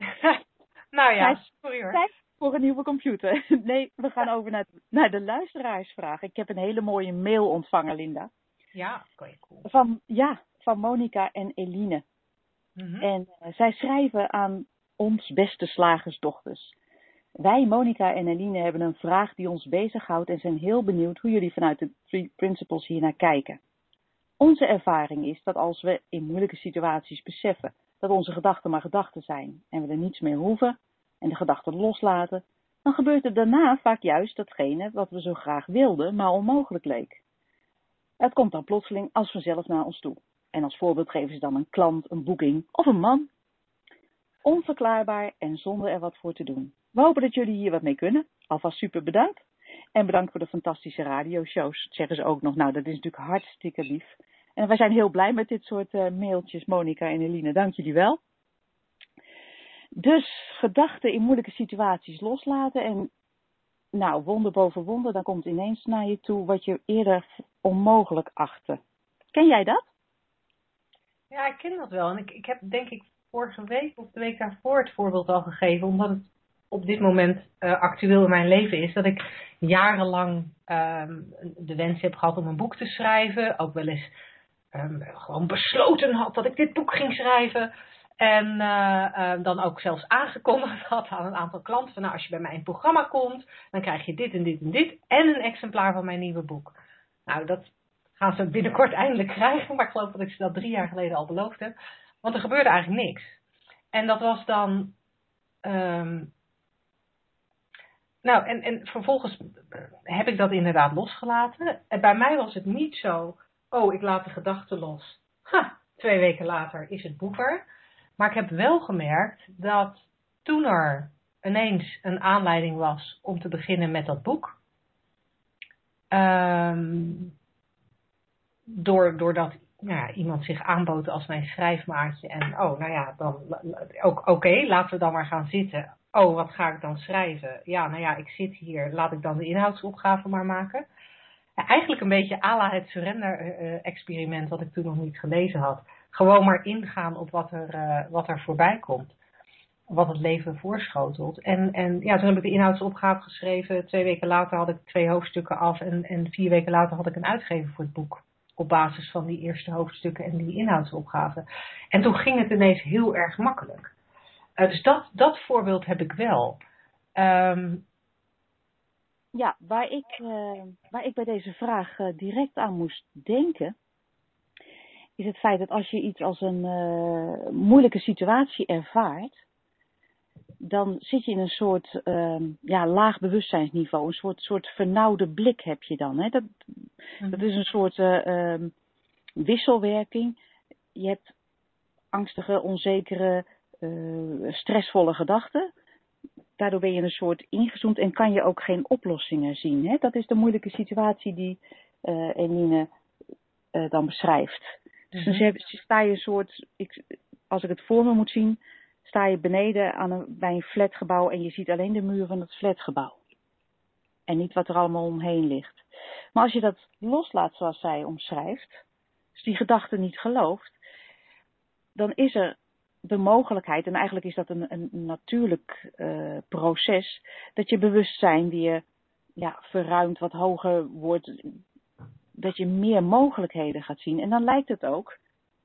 [SPEAKER 4] nou ja, sorry hoor
[SPEAKER 3] voor een nieuwe computer. Nee, we gaan over naar, naar de luisteraarsvraag. Ik heb een hele mooie mail ontvangen, Linda.
[SPEAKER 4] Ja, cool.
[SPEAKER 3] Van, ja, van Monika en Eline.
[SPEAKER 4] Mm -hmm.
[SPEAKER 3] En uh, zij schrijven aan ons beste slagersdochters. Wij, Monika en Eline, hebben een vraag die ons bezighoudt en zijn heel benieuwd hoe jullie vanuit de Three Principles hiernaar kijken. Onze ervaring is dat als we in moeilijke situaties beseffen dat onze gedachten maar gedachten zijn en we er niets meer hoeven, en de gedachten loslaten, dan gebeurt er daarna vaak juist datgene wat we zo graag wilden, maar onmogelijk leek. Het komt dan plotseling als vanzelf naar ons toe. En als voorbeeld geven ze dan een klant, een boeking of een man. Onverklaarbaar en zonder er wat voor te doen. We hopen dat jullie hier wat mee kunnen. Alvast super bedankt. En bedankt voor de fantastische radioshows, zeggen ze ook nog. Nou, dat is natuurlijk hartstikke lief. En wij zijn heel blij met dit soort uh, mailtjes, Monika en Eline. Dank jullie wel. Dus gedachten in moeilijke situaties loslaten en nou, wonder boven wonder, dan komt ineens naar je toe wat je eerder onmogelijk achtte. Ken jij dat?
[SPEAKER 4] Ja, ik ken dat wel. En ik, ik heb denk ik vorige week of de week daarvoor het voorbeeld al gegeven, omdat het op dit moment uh, actueel in mijn leven is, dat ik jarenlang um, de wens heb gehad om een boek te schrijven. Ook wel eens um, gewoon besloten had dat ik dit boek ging schrijven. En uh, uh, dan ook zelfs aangekondigd had aan een aantal klanten. Van, nou, als je bij mij in programma komt, dan krijg je dit en dit en dit. En een exemplaar van mijn nieuwe boek. Nou, dat gaan ze binnenkort eindelijk krijgen. Maar ik geloof dat ik ze dat drie jaar geleden al beloofd heb. Want er gebeurde eigenlijk niks. En dat was dan. Nou, en, en vervolgens heb ik dat inderdaad losgelaten. En bij mij was het niet zo. Oh, ik laat de gedachten los. Ha, twee weken later is het boek er. Maar ik heb wel gemerkt dat toen er ineens een aanleiding was om te beginnen met dat boek. Um, door, doordat nou ja, iemand zich aanbood als mijn schrijfmaatje. En oh, nou ja, dan ook oké, laten we dan maar gaan zitten. Oh, wat ga ik dan schrijven? Ja, nou ja, ik zit hier, laat ik dan de inhoudsopgave maar maken. Eigenlijk een beetje à la het surrender-experiment wat ik toen nog niet gelezen had gewoon maar ingaan op wat er, uh, wat er voorbij komt. Wat het leven voorschotelt. En, en ja, toen heb ik de inhoudsopgave geschreven. Twee weken later had ik twee hoofdstukken af. En, en vier weken later had ik een uitgever voor het boek. Op basis van die eerste hoofdstukken en die inhoudsopgave. En toen ging het ineens heel erg makkelijk. Uh, dus dat, dat voorbeeld heb ik wel. Um,
[SPEAKER 3] ja, waar ik, uh, waar ik bij deze vraag uh, direct aan moest denken, is het feit dat als je iets als een uh, moeilijke situatie ervaart, dan zit je in een soort uh, ja, laag bewustzijnsniveau, een soort, soort vernauwde blik heb je dan. Hè? Dat, mm-hmm. dat is een soort uh, wisselwerking. Je hebt angstige, onzekere, stressvolle gedachten. Daardoor ben je een soort ingezoomd en kan je ook geen oplossingen zien. Hè? Dat is de moeilijke situatie die Eline dan beschrijft. Dus dan zet- sta je een soort, ik, als ik het voor me moet zien, sta je beneden aan een, bij een flatgebouw en je ziet alleen de muur van het flatgebouw. En niet wat er allemaal omheen ligt. Maar als je dat loslaat zoals zij omschrijft, dus die gedachte niet gelooft, dan is er de mogelijkheid, en eigenlijk is dat een, een natuurlijk eh, proces, dat je bewustzijn weer ja, verruimt, wat hoger wordt, dat je meer mogelijkheden gaat zien. En dan lijkt het ook,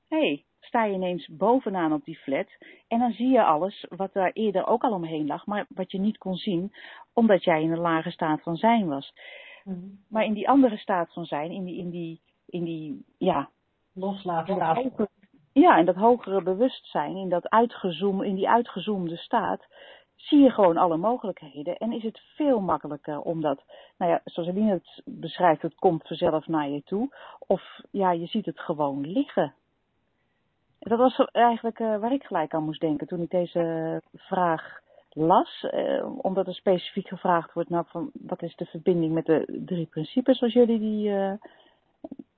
[SPEAKER 3] hé, hey, sta je ineens bovenaan op die flat en dan zie je alles wat daar eerder ook al omheen lag, maar wat je niet kon zien, omdat jij in een lage staat van zijn was.
[SPEAKER 4] Mhm.
[SPEAKER 3] Maar in die andere staat van zijn, in die, in die, in die ja,
[SPEAKER 4] Loslaten.
[SPEAKER 3] hogere- ja, in dat hogere bewustzijn, in, dat uitgezoom, in die uitgezoomde staat, zie je gewoon alle mogelijkheden. En is het veel makkelijker omdat, nou ja, zoals Eline het beschrijft, het komt vanzelf naar je toe. Of ja, je ziet het gewoon liggen. Dat was eigenlijk eh, waar ik gelijk aan moest denken toen ik deze vraag las. eh, omdat er specifiek gevraagd wordt, nou, wat is de verbinding met de drie principes zoals jullie die, eh,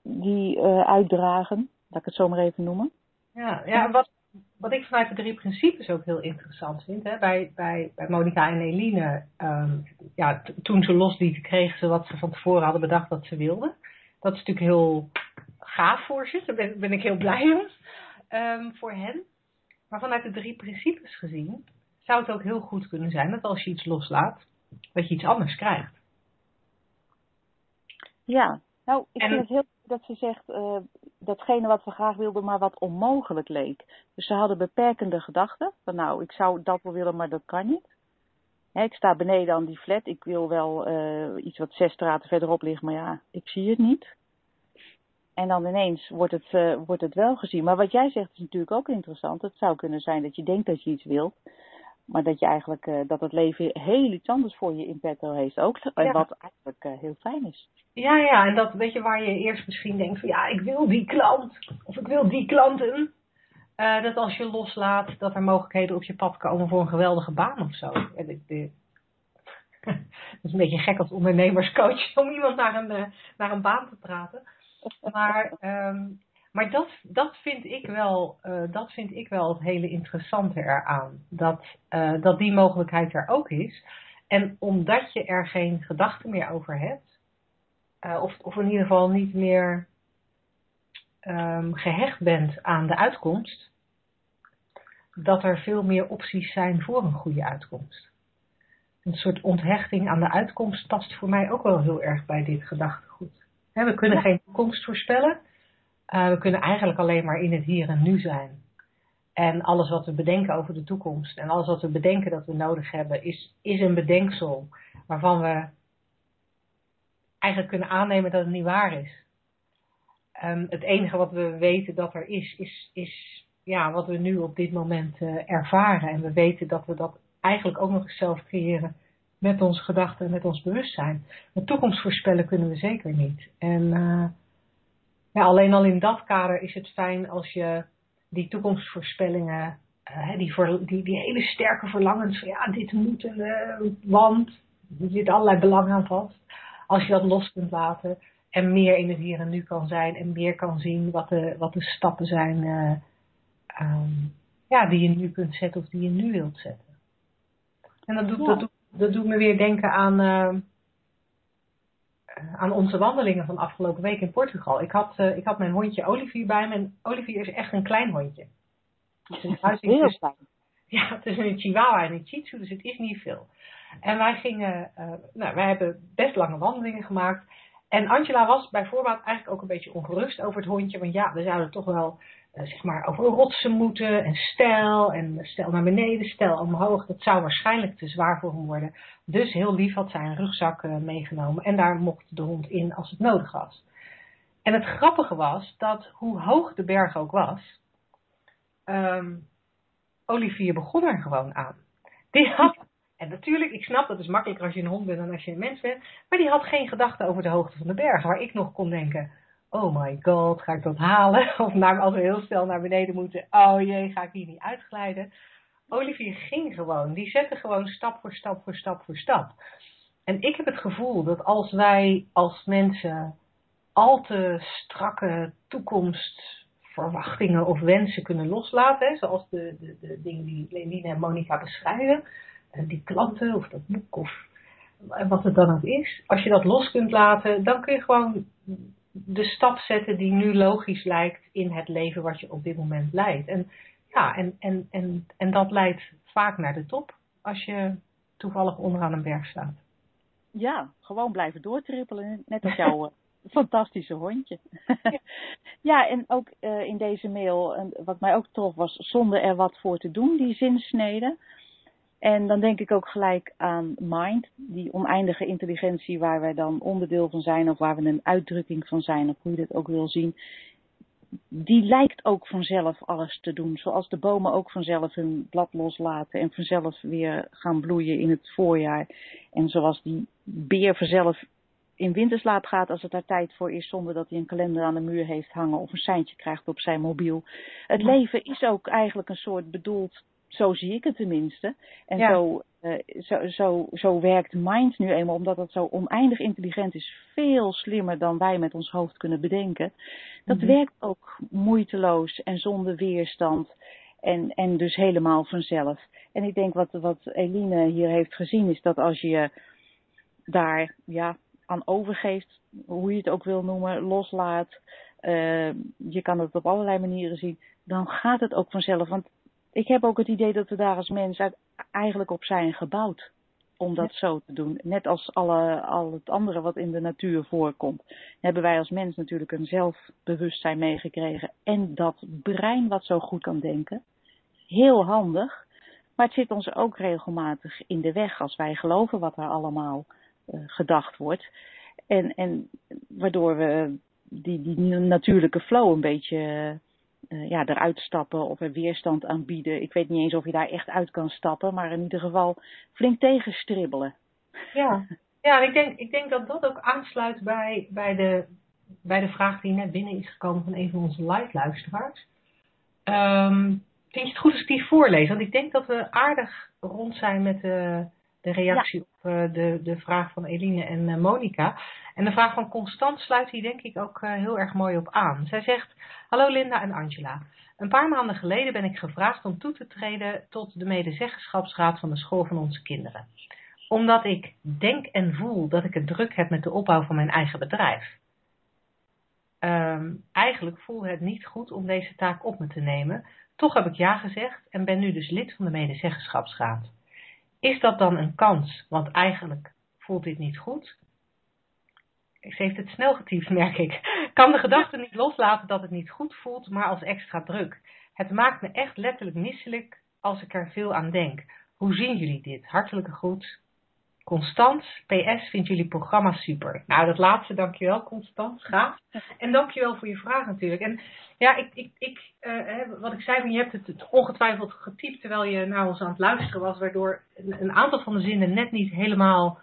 [SPEAKER 3] die uitdragen. Laat ik het zo maar even noemen.
[SPEAKER 4] Ja, ja wat, wat ik vanuit de drie principes ook heel interessant vind. Hè, bij, bij, bij Monica en Eline, ehm, ja, toen ze loslieten, kregen ze wat ze van tevoren hadden bedacht dat ze wilden. Dat is natuurlijk heel gaaf voor ze. Daar ben, ben ik heel blij om ehm, voor hen. Maar vanuit de drie principes gezien, zou het ook heel goed kunnen zijn dat als je iets loslaat, dat je iets anders krijgt.
[SPEAKER 3] Ja, nou, ik
[SPEAKER 4] En-
[SPEAKER 3] vind het heel dat ze zegt eh, datgene wat we graag wilden, maar wat onmogelijk leek. Dus ze hadden beperkende gedachten. Van nou, ik zou dat wel willen, maar dat kan niet. Hè, ik sta beneden aan die flat. Ik wil wel eh, iets wat zes straten verderop ligt, maar ja, ik zie het niet. En dan ineens wordt het, eh, wordt het wel gezien. Maar wat jij zegt is natuurlijk ook interessant. Het zou kunnen zijn dat je denkt dat je iets wilt. Maar dat je eigenlijk eh, dat het leven heel iets anders voor je in petto heeft ook. En
[SPEAKER 4] Ja.
[SPEAKER 3] wat eigenlijk eh, heel fijn is.
[SPEAKER 4] Ja, ja, en dat weet je waar je eerst misschien denkt van ja, ik wil die klant of ik wil die klanten. Eh, dat als je loslaat, dat er mogelijkheden op je pad komen voor een geweldige baan of zo. En ik, de- dat is een beetje gek als ondernemerscoach om iemand naar een, naar een baan te praten. Maar, ehm, maar dat, dat, vind ik wel, eh, dat vind ik wel het hele interessante eraan. Dat, eh, dat die mogelijkheid er ook is. En omdat je er geen gedachten meer over hebt, eh, of, of in ieder geval niet meer ehm, gehecht bent aan de uitkomst, dat er veel meer opties zijn voor een goede uitkomst. Een soort onthechting aan de uitkomst past voor mij ook wel heel erg bij dit gedachtegoed. We kunnen geen toekomst voorspellen. Eh, we kunnen eigenlijk alleen maar in het hier en nu zijn. En alles wat we bedenken over de toekomst en alles wat we bedenken dat we nodig hebben, is, is een bedenksel waarvan we eigenlijk kunnen aannemen dat het niet waar is. Ehm, het enige wat we weten dat er is, is, is ja, wat we nu op dit moment eh, ervaren. En we weten dat we dat eigenlijk ook nog eens zelf creëren met onze gedachten en met ons bewustzijn. De toekomst voorspellen kunnen we zeker niet. En eh, ja, alleen al in dat kader is het fijn als je die toekomstvoorspellingen, eh, die, voor, die, die hele sterke verlangens van ja, dit moet en eh, want, er zit allerlei belang aan vast. Als je dat los kunt laten en meer in het hier en nu kan zijn en meer kan zien wat de, wat de stappen zijn eh, ehm, ja, die je nu kunt zetten of die je nu wilt zetten. En dat doet,
[SPEAKER 3] Ja.
[SPEAKER 4] dat doet, dat doet me weer denken aan, aan onze wandelingen van afgelopen week in Portugal. Ik had, eh, ik had mijn hondje Olivier bij me en Olivier is echt een klein hondje. Het is een
[SPEAKER 3] Heel
[SPEAKER 4] ja, het is een chihuahua en een shih tzu, dus het is niet veel. En wij gingen, eh, nou, wij hebben best lange wandelingen gemaakt. En Angela was bij voorbaat eigenlijk ook een beetje ongerust over het hondje. Want ja, we zouden toch wel, zeg maar, over rotsen moeten. En stijl, en stijl naar beneden, stijl omhoog. Dat zou waarschijnlijk te zwaar voor hem worden. Dus heel lief had zij een rugzak eh, meegenomen. En daar mocht de hond in als het nodig was. En het grappige was dat hoe hoog de berg ook was, ehm, Olivier begon er gewoon aan. Die had, en natuurlijk, ik snap dat is makkelijker als je een hond bent dan als je een mens bent, maar die had geen gedachte over de hoogte van de berg. Waar ik nog kon denken, oh my god, ga ik dat halen? Of naar, als we heel snel naar beneden moeten, oh jee, ga ik hier niet uitglijden? Olivier ging gewoon, die zette gewoon stap voor stap voor stap voor stap. En ik heb het gevoel dat als wij als mensen al te strakke verwachtingen of wensen kunnen loslaten. Zoals de, de, de dingen die Leline en Monica beschrijven. Uh, die klanten of dat boek of wat het dan ook is. Als je dat los kunt laten, dan kun je gewoon de stap zetten die nu logisch lijkt in het leven wat je op dit moment leidt. En, ja, en, en, en, en dat leidt vaak naar de top als je toevallig onderaan een berg staat.
[SPEAKER 3] Ja, gewoon blijven doortrippelen, net als jouw eh, fantastische hondje. ja, en ook uh, in deze mail, wat mij ook trof was, zonder er wat voor te doen, die zinsnede. En dan denk ik ook gelijk aan mind, die oneindige intelligentie waar wij dan onderdeel van zijn of waar we een uitdrukking van zijn, of hoe je dat ook wil zien. Die lijkt ook vanzelf alles te doen, zoals de bomen ook vanzelf hun blad loslaten en vanzelf weer gaan bloeien in het voorjaar. En zoals die beer vanzelf in winterslaap gaat als het daar tijd voor is, zonder dat hij een kalender aan de muur heeft hangen of een seintje krijgt op zijn mobiel. Het leven is ook eigenlijk een soort bedoeld zo zie ik het tenminste. En zo, uh, zo, zo, zo werkt Mind nu eenmaal, omdat het zo oneindig intelligent is, veel slimmer dan wij met ons hoofd kunnen bedenken. Dat mm -hmm. werkt ook moeiteloos en zonder weerstand. En, en dus helemaal vanzelf. En ik denk wat, wat Eline hier heeft gezien, is dat als je daar ja, aan overgeeft, hoe je het ook wil noemen, loslaat. Uh, je kan het op allerlei manieren zien. Dan gaat het ook vanzelf. Want ik heb ook het idee dat we daar als mens eigenlijk op zijn gebouwd. Om dat zo te doen. Net als alle, al het andere wat in de natuur voorkomt. Hebben wij als mens natuurlijk een zelfbewustzijn meegekregen. En dat brein wat zo goed kan denken. Heel handig. Maar het zit ons ook regelmatig in de weg als wij geloven wat er allemaal uh, gedacht wordt. En, en waardoor we die, die natuurlijke flow een beetje uh, ja, eruit stappen of er weerstand aan bieden. Ik weet niet eens of je daar echt uit kan stappen, maar in ieder geval flink tegenstribbelen.
[SPEAKER 4] Ja, ja ik denk, ik denk dat dat ook aansluit bij, bij, de, bij de vraag die net binnen is gekomen van een van onze live-luisteraars. Um, vind je het goed als ik die voorlees? Want ik denk dat we aardig rond zijn met de, de reactie de, de vraag van Eline en uh, Monica. En de vraag van Constant sluit hier denk ik ook uh, heel erg mooi op aan. Zij zegt, hallo Linda en Angela. Een paar maanden geleden ben ik gevraagd om toe te treden tot de medezeggenschapsraad van de school van onze kinderen. Omdat ik denk en voel dat ik het druk heb met de opbouw van mijn eigen bedrijf. Um, eigenlijk voel het niet goed om deze taak op me te nemen. Toch heb ik ja gezegd en ben nu dus lid van de medezeggenschapsraad. Is dat dan een kans? Want eigenlijk voelt dit niet goed. Ze heeft het snel getypt, merk ik. Kan de gedachte niet loslaten dat het niet goed voelt, maar als extra druk. Het maakt me echt letterlijk misselijk als ik er veel aan denk. Hoe zien jullie dit? Hartelijke groet. Constans, PS, vindt jullie programma super. Nou, dat laatste, dankjewel Constans, gaaf. En dankjewel voor je vraag natuurlijk. En ja, ik, ik, ik, uh, wat ik zei, je hebt het, ongetwijfeld getypt terwijl je naar ons aan het luisteren was, waardoor een, aantal van de zinnen net niet helemaal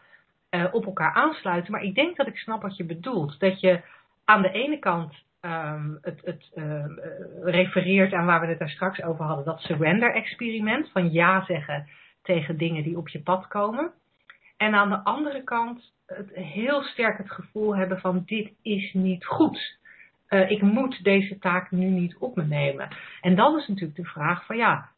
[SPEAKER 4] uh, op elkaar aansluiten. Maar ik denk dat ik snap wat je bedoelt. Dat je aan de ene kant um, het, het uh, refereert aan waar we het daar straks over hadden, dat surrender-experiment van ja zeggen tegen dingen die op je pad komen. En aan de andere kant het heel sterk het gevoel hebben van dit is niet goed. Uh, ik moet deze taak nu niet op me nemen. En dan is natuurlijk de vraag van ja,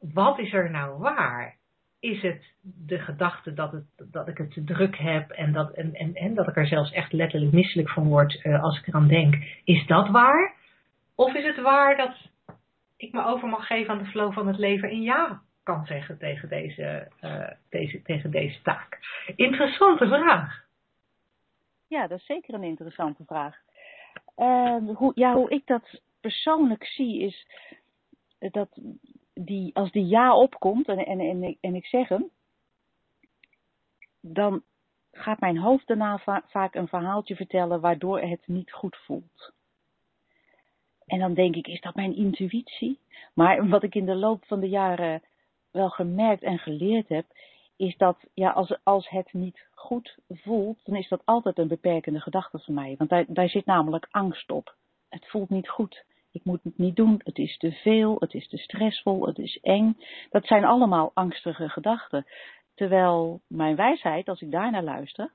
[SPEAKER 4] wat is er nou waar? Is het de gedachte dat, het, dat ik het te druk heb en dat, en, en, en dat ik er zelfs echt letterlijk misselijk van word uh, als ik eraan denk? Is dat waar? Of is het waar dat ik me over mag geven aan de flow van het leven en ja, kan zeggen tegen deze, uh, deze, tegen deze taak? Interessante vraag.
[SPEAKER 3] Ja, dat is zeker een interessante vraag. Uh, hoe, ja, hoe ik dat persoonlijk zie is dat die, als die ja opkomt en, en, en, en ik zeg hem, dan gaat mijn hoofd daarna va vaak een verhaaltje vertellen waardoor het niet goed voelt. En dan denk ik, is dat mijn intuïtie? Maar wat ik in de loop van de jaren wel gemerkt en geleerd heb, is dat ja, als, als het niet goed voelt, dan is dat altijd een beperkende gedachte voor mij. Want daar, daar zit namelijk angst op. Het voelt niet goed. Ik moet het niet doen. Het is te veel. Het is te stressvol. Het is eng. Dat zijn allemaal angstige gedachten. Terwijl mijn wijsheid, als ik daarnaar luister,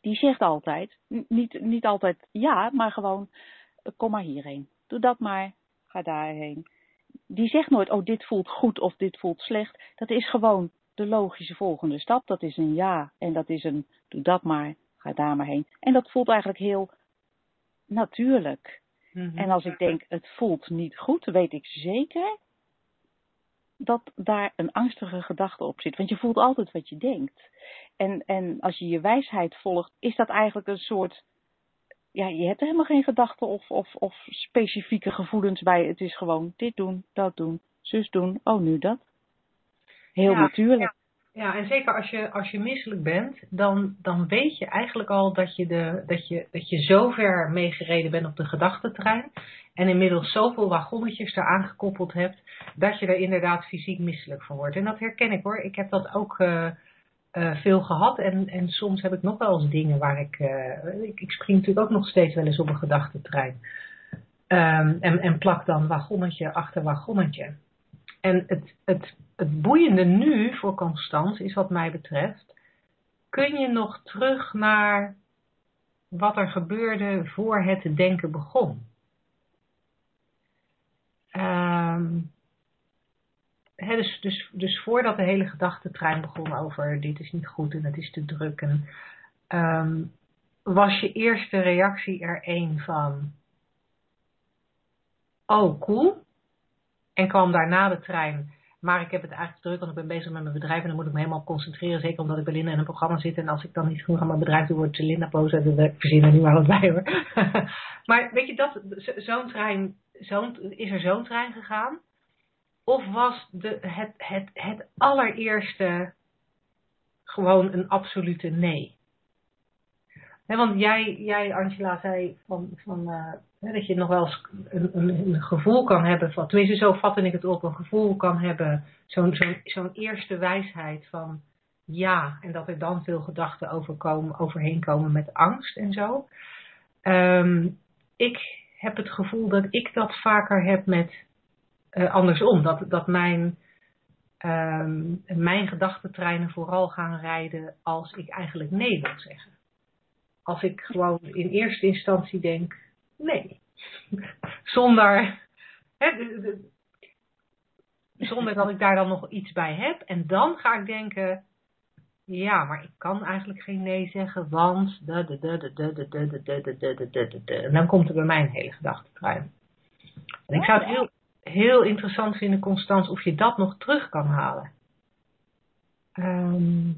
[SPEAKER 3] die zegt altijd, niet, niet altijd ja, maar gewoon, kom maar hierheen. doe dat maar, ga daarheen. Die zegt nooit, oh dit voelt goed of dit voelt slecht. Dat is gewoon de logische volgende stap. Dat is een ja en dat is een, doe dat maar, ga daar maar heen. En dat voelt eigenlijk heel natuurlijk.
[SPEAKER 4] Mhm.
[SPEAKER 3] En als ik denk, het voelt niet goed, weet ik zeker dat daar een angstige gedachte op zit. Want je voelt altijd wat je denkt. En, en als je je wijsheid volgt, is dat eigenlijk een soort. Ja, je hebt er helemaal geen gedachten of, of, of specifieke gevoelens bij. Het is gewoon dit doen, dat doen, zus doen, oh nu dat. Heel
[SPEAKER 4] Ja,
[SPEAKER 3] natuurlijk.
[SPEAKER 4] Ja, en zeker als je, als je misselijk bent, dan, dan weet je eigenlijk al dat je, de, dat, je, dat je zo ver meegereden bent op de gedachtentrein. En inmiddels zoveel wagonnetjes eraan gekoppeld hebt, dat je er inderdaad fysiek misselijk van wordt. En dat herken ik hoor. Ik heb dat ook eh, eh, veel gehad. En, en soms heb ik nog wel eens dingen waar ik, eh, ik. Ik spring natuurlijk ook nog steeds wel eens op een gedachtentrein. Ehm, en, en plak dan wagonnetje achter wagonnetje. En het, het, het boeiende nu voor Constance is wat mij betreft, kun je nog terug naar wat er gebeurde voor het denken begon. Ehm, dus, dus, dus voordat de hele gedachtentrein begon over dit is niet goed en het is te druk, en, ehm, was je eerste reactie er een van, oh cool, en kwam daarna de trein. Maar ik heb het eigenlijk druk, want ik ben bezig met mijn bedrijf en dan moet ik me helemaal concentreren. Zeker omdat ik bij Linda in een programma zit. En als ik dan niet genoeg aan mijn bedrijf doe, wordt Linda boos. En dan verzin er nu maar wat bij hoor. maar weet je, dat, zo- zo'n trein, zo'n, is er zo'n trein gegaan? Of was de, het, het, het allereerste gewoon een absolute nee? Want jij, jij, Angela, zei van, van, eh, dat je nog wel eens een, gevoel kan hebben van, tenminste zo vatte ik het op, een gevoel kan hebben, zo'n eerste wijsheid van ja, en dat er dan veel gedachten overkomen, overheen komen met angst en zo. Ehm, ik heb het gevoel dat ik dat vaker heb met andersom. Dat, dat mijn, um, mijn gedachtentreinen vooral gaan rijden als ik eigenlijk nee wil zeggen. Als ik gewoon in eerste instantie denk, nee. zonder, zonder dat ik daar dan nog iets bij heb. En dan ga ik denken, ja, maar ik kan eigenlijk geen nee zeggen, want... En dan komt er bij mijn hele gedachtentrein. En ik zou het heel heel interessant vinden, Constans, of je dat nog terug kan halen. Ehm,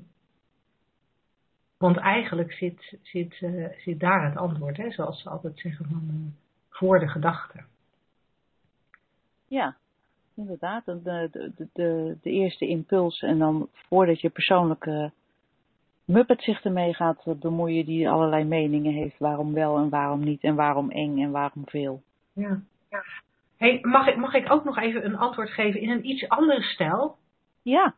[SPEAKER 4] want eigenlijk zit, zit, eh, zit daar het antwoord, hè? zoals ze altijd zeggen, van, eh, voor de gedachte.
[SPEAKER 3] Ja, inderdaad. De, de, de, de, de eerste impuls en dan voordat je persoonlijke muppet zich ermee gaat bemoeien die allerlei meningen heeft. Waarom wel en waarom niet en waarom eng en waarom veel.
[SPEAKER 4] Ja. Hey, mag, ik, mag ik ook nog even een antwoord geven in een iets andere stijl?
[SPEAKER 3] Ja,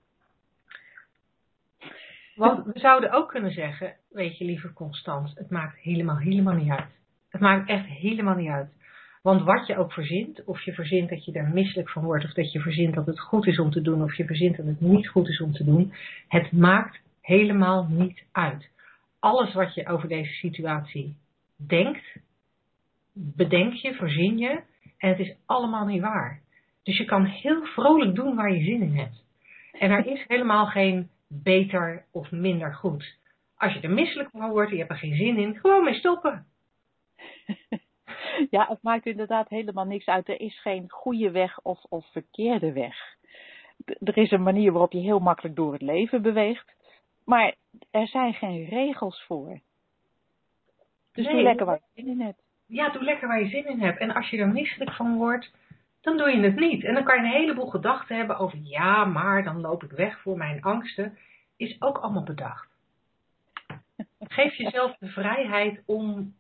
[SPEAKER 4] Want we zouden ook kunnen zeggen, weet je lieve Constans, het maakt helemaal, helemaal niet uit. Het maakt echt helemaal niet uit. Want wat je ook verzint, of je verzint dat je er misselijk van wordt, of dat je verzint dat het goed is om te doen, of je verzint dat het niet goed is om te doen, het maakt helemaal niet uit. Alles wat je over deze situatie denkt, bedenk je, verzin je, en het is allemaal niet waar. Dus je kan heel vrolijk doen waar je zin in hebt. En er is helemaal geen beter of minder goed. Als je er misselijk van wordt en je hebt er geen zin in, gewoon mee stoppen.
[SPEAKER 3] ja, het maakt inderdaad helemaal niks uit. Er is geen goede weg of, of verkeerde weg. Er is een manier waarop je heel makkelijk door het leven beweegt. Maar er zijn geen regels voor. Dus
[SPEAKER 4] Nee.
[SPEAKER 3] doe lekker wat je zin in hebt.
[SPEAKER 4] Ja, doe lekker waar je zin in hebt. En als je er misselijk van wordt, dan doe je het niet. En dan kan je een heleboel gedachten hebben over ja, maar dan loop ik weg voor mijn angsten. Is ook allemaal bedacht. Geef jezelf de vrijheid om,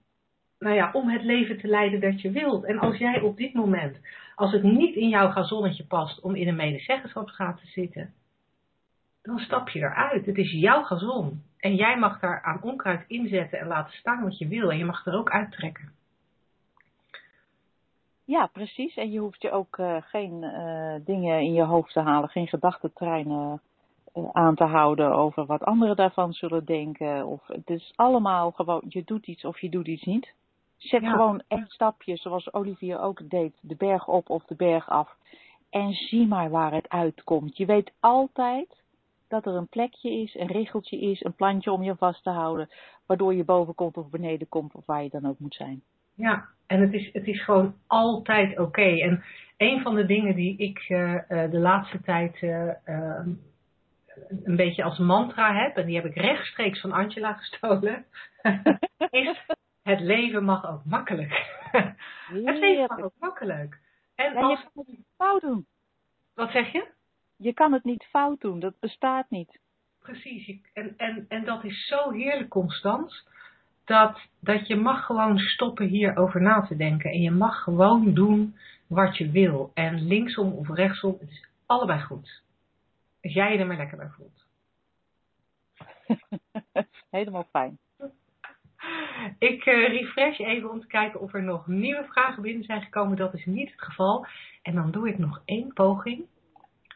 [SPEAKER 4] nou ja, om het leven te leiden dat je wilt. En als jij op dit moment, als het niet in jouw gazonnetje past om in een medezeggenschapsraad te zitten, dan stap je eruit. Het is jouw gazon. En jij mag daar aan onkruid inzetten en laten staan wat je wil. En je mag er ook uittrekken.
[SPEAKER 3] Ja, precies. En je hoeft je ook eh, geen eh, dingen in je hoofd te halen, geen gedachtentreinen eh, aan te houden over wat anderen daarvan zullen denken. Of, het is allemaal gewoon, je doet iets of je doet iets niet. Zet
[SPEAKER 4] Ja.
[SPEAKER 3] gewoon één stapje, zoals Olivier ook deed, de berg op of de berg af. En zie maar waar het uitkomt. Je weet altijd dat er een plekje is, een richeltje is, een plantje om je vast te houden. Waardoor je boven komt of beneden komt of waar je dan ook moet zijn.
[SPEAKER 4] Ja, en het is, het is gewoon altijd oké. En een van de dingen die ik eh, eh, de laatste tijd eh, eh, een beetje als mantra heb, en die heb ik rechtstreeks van Angela gestolen, is het leven mag ook makkelijk. het leven mag ook makkelijk. En als,
[SPEAKER 3] je kan het niet fout doen.
[SPEAKER 4] wat zeg je?
[SPEAKER 3] Je kan het niet fout doen, dat bestaat niet.
[SPEAKER 4] Precies. En, en, en dat is zo heerlijk constant. Dat, dat je mag gewoon stoppen hierover na te denken. En je mag gewoon doen wat je wil. En linksom of rechtsom, het is allebei goed. Als jij je er maar lekker bij voelt.
[SPEAKER 3] Helemaal fijn.
[SPEAKER 4] Ik eh, refresh even om te kijken of er nog nieuwe vragen binnen zijn gekomen. Dat is niet het geval. En dan doe ik nog één poging.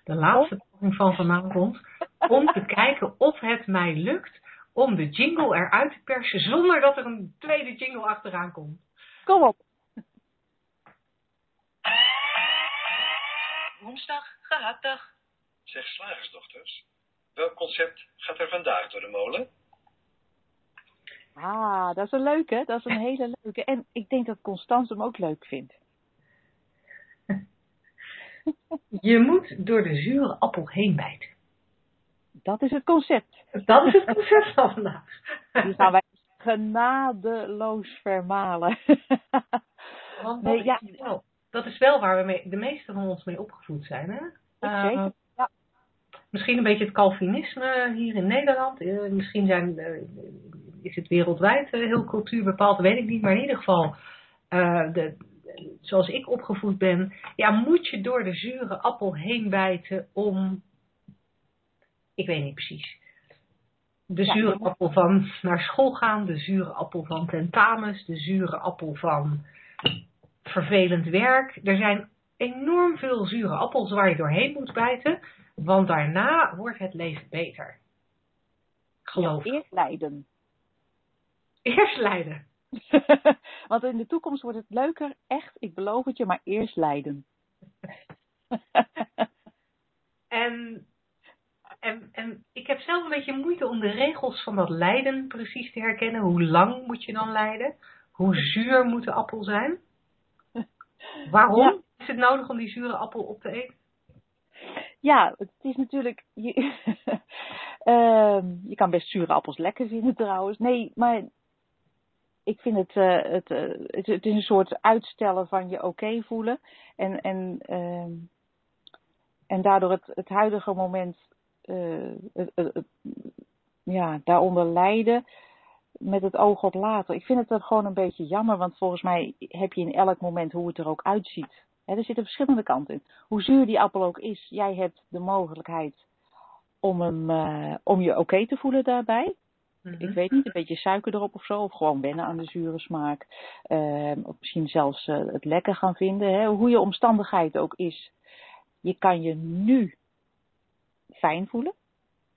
[SPEAKER 4] De laatste poging van vanavond. Om te kijken of het mij lukt om de jingle eruit te persen zonder dat er een tweede jingle achteraan komt.
[SPEAKER 3] Kom op.
[SPEAKER 2] Woensdag, gehaktdag.
[SPEAKER 5] Zeg slagersdochters, welk concept gaat er vandaag door de molen?
[SPEAKER 3] Ah, dat is een leuke. Dat is een hele leuke. En ik denk dat Constance hem ook leuk vindt.
[SPEAKER 4] Je moet door de zure appel heen bijten.
[SPEAKER 3] Dat is het concept.
[SPEAKER 4] Dat is het concept van vandaag.
[SPEAKER 3] Die gaan wij genadeloos vermalen.
[SPEAKER 4] Want dat,
[SPEAKER 3] Nee, ja.
[SPEAKER 4] is wel, dat is wel waar we mee, de meeste van ons mee opgevoed zijn. Hè?
[SPEAKER 3] zeker,
[SPEAKER 4] Eh,
[SPEAKER 3] ja.
[SPEAKER 4] Misschien een beetje het Calvinisme hier in Nederland. Eh, misschien zijn, eh, is het wereldwijd eh, heel cultuurbepaald, weet ik niet. Maar in ieder geval, de, zoals ik opgevoed ben, ja, moet je door de zure appel heen bijten om. Ik weet niet precies. De zure appel van naar school gaan, de zure appel van tentamens, de zure appel van vervelend werk. Er zijn enorm veel zure appels waar je doorheen moet bijten, want daarna wordt het leven beter. Geloof.
[SPEAKER 3] Ja, eerst lijden.
[SPEAKER 4] Eerst lijden.
[SPEAKER 3] Want in de toekomst wordt het leuker, echt, ik beloof het je, maar eerst lijden.
[SPEAKER 4] En, en, en ik heb zelf een beetje moeite om de regels van dat lijden precies te herkennen. Hoe lang moet je dan lijden? Hoe zuur moet de appel zijn? Waarom
[SPEAKER 3] Ja.
[SPEAKER 4] is het nodig om die zure appel op te eten?
[SPEAKER 3] Ja, het is natuurlijk. Je, Ehm, je kan best zure appels lekker vinden trouwens. Nee, maar ik vind het, eh, het, eh, het, het is een soort uitstellen van je oké voelen. En, en, ehm, en daardoor het, het huidige moment eh, het- het- ja, daaronder lijden met het oog op later. Ik vind het dan gewoon een beetje jammer, want volgens mij heb je in elk moment hoe het er ook uitziet. Hè, er zitten verschillende kanten in. Hoe zuur die appel ook is, jij hebt de mogelijkheid om, hem, eh, om je oké te voelen daarbij.
[SPEAKER 4] Mhm.
[SPEAKER 3] Ik weet niet, een beetje suiker erop of zo. Of gewoon wennen aan de zure smaak. Ehm, of misschien zelfs eh, het lekker gaan vinden. Hè? Hoe je omstandigheid ook is. Je kan je nu fijn voelen.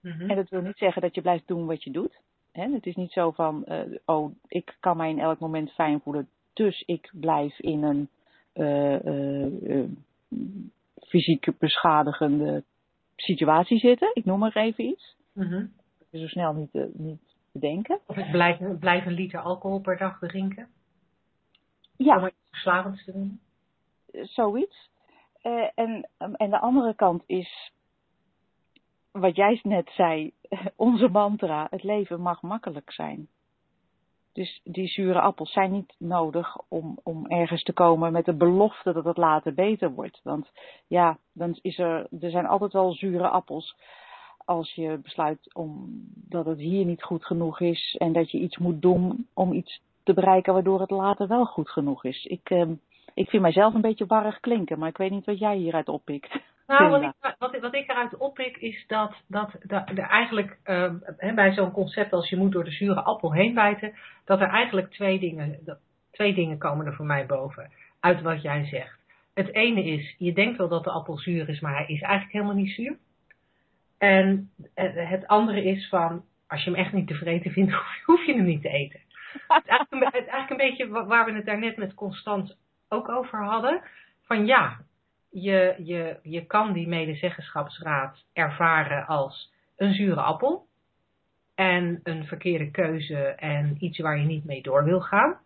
[SPEAKER 4] Mhm.
[SPEAKER 3] En dat wil niet zeggen dat je blijft doen wat je doet. Hè? Het is niet zo van, eh, oh, ik kan mij in elk moment fijn voelen. Dus ik blijf in een eh, eh, fysiek beschadigende situatie zitten. Ik noem maar even iets.
[SPEAKER 4] Mhm.
[SPEAKER 3] Dat is zo snel niet niet te denken.
[SPEAKER 4] Of ik blijf, blijf een liter alcohol per dag drinken.
[SPEAKER 3] Ja,
[SPEAKER 4] Om iets verslavends te doen.
[SPEAKER 3] zoiets. En, en de andere kant is, wat jij net zei, onze mantra, het leven mag makkelijk zijn. Dus die zure appels zijn niet nodig om, om ergens te komen met de belofte dat het later beter wordt. Want ja, dan is er, er zijn altijd wel zure appels als je besluit om, dat het hier niet goed genoeg is en dat je iets moet doen om iets te bereiken waardoor het later wel goed genoeg is. Ik, ehm, ik vind mijzelf een beetje warrig klinken, maar ik weet niet wat jij hieruit oppikt.
[SPEAKER 4] Nou, wat ik, wat, ik- wat ik eruit oppik is dat, dat, dat er eigenlijk ehm, hè, bij zo'n concept als je moet door de zure appel heen bijten, dat er eigenlijk twee dingen, twee dingen komen er voor mij boven uit wat jij zegt. Het ene is, je denkt wel dat de appel zuur is, maar hij is eigenlijk helemaal niet zuur. En het andere is van, als je hem echt niet tevreden vindt, hoef je- hoef je hem niet te eten. het, is eigenlijk een, het is eigenlijk een beetje waar we het daarnet met Constant ook over hadden. Van ja, je, je, je kan die medezeggenschapsraad ervaren als een zure appel. En een verkeerde keuze en iets waar je niet mee door wil gaan.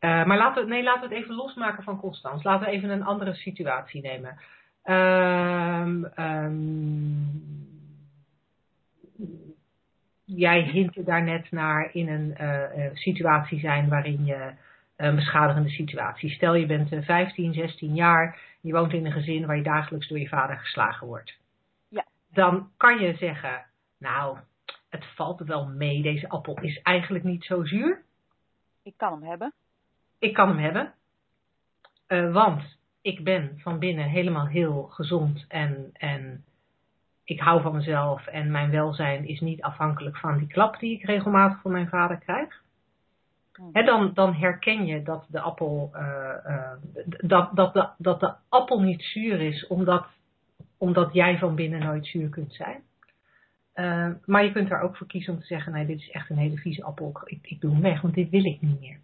[SPEAKER 4] Uh, maar laten we, nee, laten we het even losmaken van Constans. Laten we even een andere situatie nemen. Um, um, jij hint daar net naar in een uh, situatie zijn waarin je een beschadigende situatie. Stel je bent 15, 16 jaar, je woont in een gezin waar je dagelijks door je vader geslagen wordt.
[SPEAKER 3] Ja.
[SPEAKER 4] Dan kan je zeggen, nou, het valt wel mee, deze appel is eigenlijk niet zo zuur.
[SPEAKER 3] Ik kan hem hebben.
[SPEAKER 4] Ik kan hem hebben. Uh, want ik ben van binnen helemaal heel gezond en, en ik hou van mezelf en mijn welzijn is niet afhankelijk van die klap die ik regelmatig van mijn vader krijg. He, dan, dan, herken je dat de appel uh, uh, dat, dat, de, dat de appel niet zuur is, omdat, omdat jij van binnen nooit zuur kunt zijn. Uh, maar je kunt er ook voor kiezen om te zeggen, nee, dit is echt een hele vieze appel, ik, ik doe hem weg, want dit wil ik niet meer.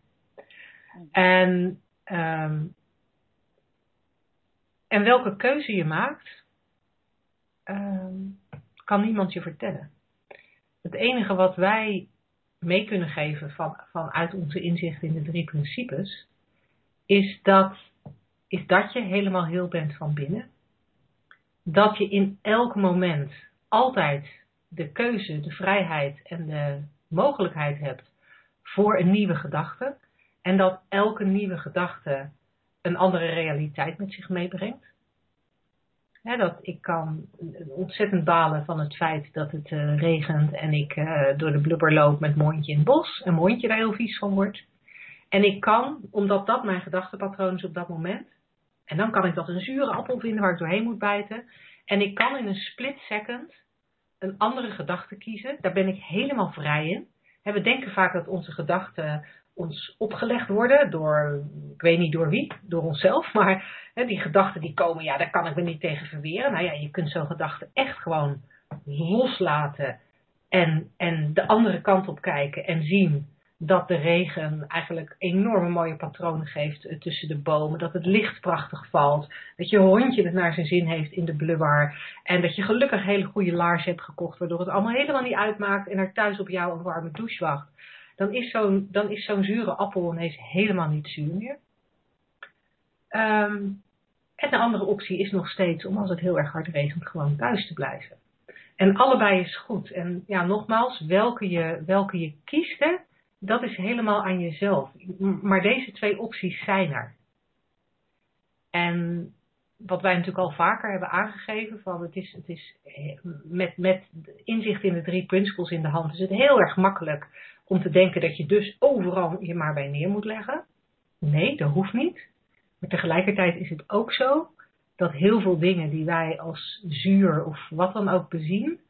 [SPEAKER 4] En, um, en welke keuze je maakt, um, kan niemand je vertellen. Het enige wat wij mee kunnen geven van, vanuit onze inzicht in de drie principes, is dat, is dat je helemaal heel bent van binnen. Dat je in elk moment altijd de keuze, de vrijheid en de mogelijkheid hebt voor een nieuwe gedachte. En dat elke nieuwe gedachte een andere realiteit met zich meebrengt. Dat ik kan ontzettend balen van het feit dat het uh, regent en ik uh, door de blubber loop met mondje in het bos en mondje daar heel vies van wordt. En ik kan, omdat dat mijn gedachtepatroon is op dat moment, en dan kan ik dat een zure appel vinden waar ik doorheen moet bijten. En ik kan in een split second een andere gedachte kiezen. Daar ben ik helemaal vrij in. we denken vaak dat onze gedachten ons opgelegd worden door, ik weet niet door wie, door onszelf, maar hè, die gedachten die komen, ja, daar kan ik me niet tegen verweren. Nou ja, je kunt zo'n gedachte echt gewoon loslaten en, en de andere kant op kijken en zien dat de regen eigenlijk enorme mooie patronen geeft eh, tussen de bomen. Dat het licht prachtig valt. Dat je hondje het naar zijn zin heeft in de blubber. En dat je gelukkig hele goede laars hebt gekocht. Waardoor het allemaal helemaal niet uitmaakt. En er thuis op jou een warme douche wacht. Dan is zo'n, zo'n zure appel ineens helemaal niet zuur meer. Um, en de andere optie is nog steeds om als het heel erg hard regent gewoon thuis te blijven. En allebei is goed. En ja, nogmaals, welke je, welke je kiest, dat is helemaal aan jezelf. Maar deze twee opties zijn er. En wat wij natuurlijk al vaker hebben aangegeven, van het is, het is eh, met, met inzicht in de drie principles in de hand, is het heel erg makkelijk om te denken dat je dus overal je maar bij neer moet leggen. Nee, dat hoeft niet. Maar tegelijkertijd is het ook zo dat heel veel dingen die wij als zuur of wat dan ook bezien,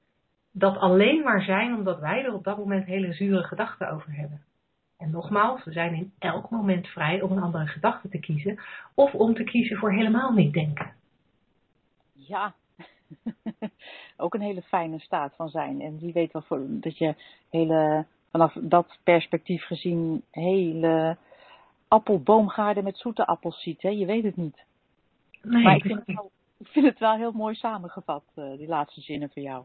[SPEAKER 4] dat alleen maar zijn omdat wij er op dat moment hele zure gedachten over hebben. En nogmaals, we zijn in elk moment vrij om een andere gedachte te kiezen of om te kiezen voor helemaal niet denken.
[SPEAKER 3] Ja, ook een hele fijne staat van zijn. En wie weet wel voor, dat je hele, vanaf dat perspectief gezien hele appelboomgaarden met zoete appels ziet. Hè? Je weet het niet.
[SPEAKER 4] Nee,
[SPEAKER 3] maar ik vind, het wel, ik vind het wel heel mooi samengevat, uh, die laatste zinnen van jou.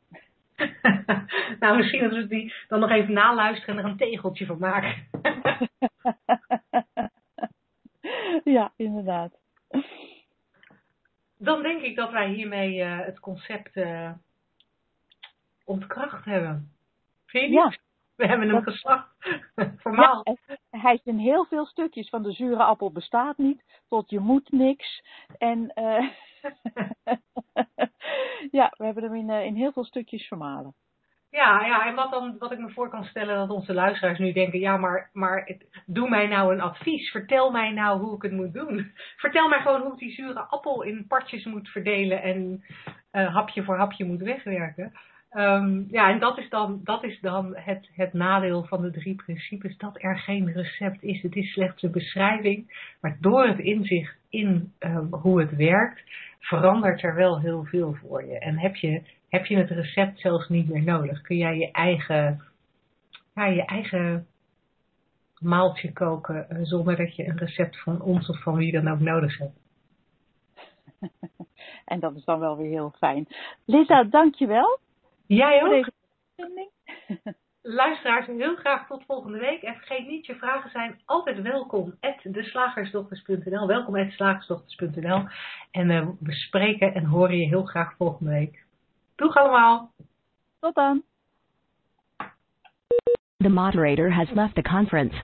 [SPEAKER 4] nou, misschien dat we die dan nog even naluisteren en er een tegeltje van maken.
[SPEAKER 3] ja, inderdaad.
[SPEAKER 4] Dan denk ik dat wij hiermee uh, het concept uh, ontkracht hebben. Vind je?
[SPEAKER 3] Ja.
[SPEAKER 4] We hebben hem geslacht. Formaal.
[SPEAKER 3] Ja, hij is in heel veel stukjes van de zure appel bestaat niet, tot je moet niks. En uh, ja, we hebben hem in, uh, in heel veel stukjes vermalen.
[SPEAKER 4] Ja, ja, en wat, dan, wat ik me voor kan stellen dat onze luisteraars nu denken, ja, maar, maar doe mij nou een advies. Vertel mij nou hoe ik het moet doen. Vertel mij gewoon hoe ik die zure appel in partjes moet verdelen en uh, hapje voor hapje moet wegwerken. Um, ja, en dat is dan, dat is dan het, het nadeel van de drie principes, dat er geen recept is. Het is slechts een beschrijving, maar door het inzicht in uh, hoe het werkt, verandert er wel heel veel voor je. En heb je, heb je het recept zelfs niet meer nodig. Kun jij je eigen, je eigen maaltje koken eh, zonder dat je een recept van ons of van wie dan ook nodig hebt.
[SPEAKER 3] en dat is dan wel weer heel fijn. Linda, dankjewel.
[SPEAKER 4] Jij ook.
[SPEAKER 3] deze.
[SPEAKER 4] Luisteraars, heel graag tot volgende week. En vergeet niet, je vragen zijn altijd welkom. At deslagersdochters.nl. Welkom at slagersdochters.nl. En eh, we spreken en horen je heel graag volgende week. Doeg allemaal!
[SPEAKER 3] Tot dan.
[SPEAKER 1] The moderator has left the conference.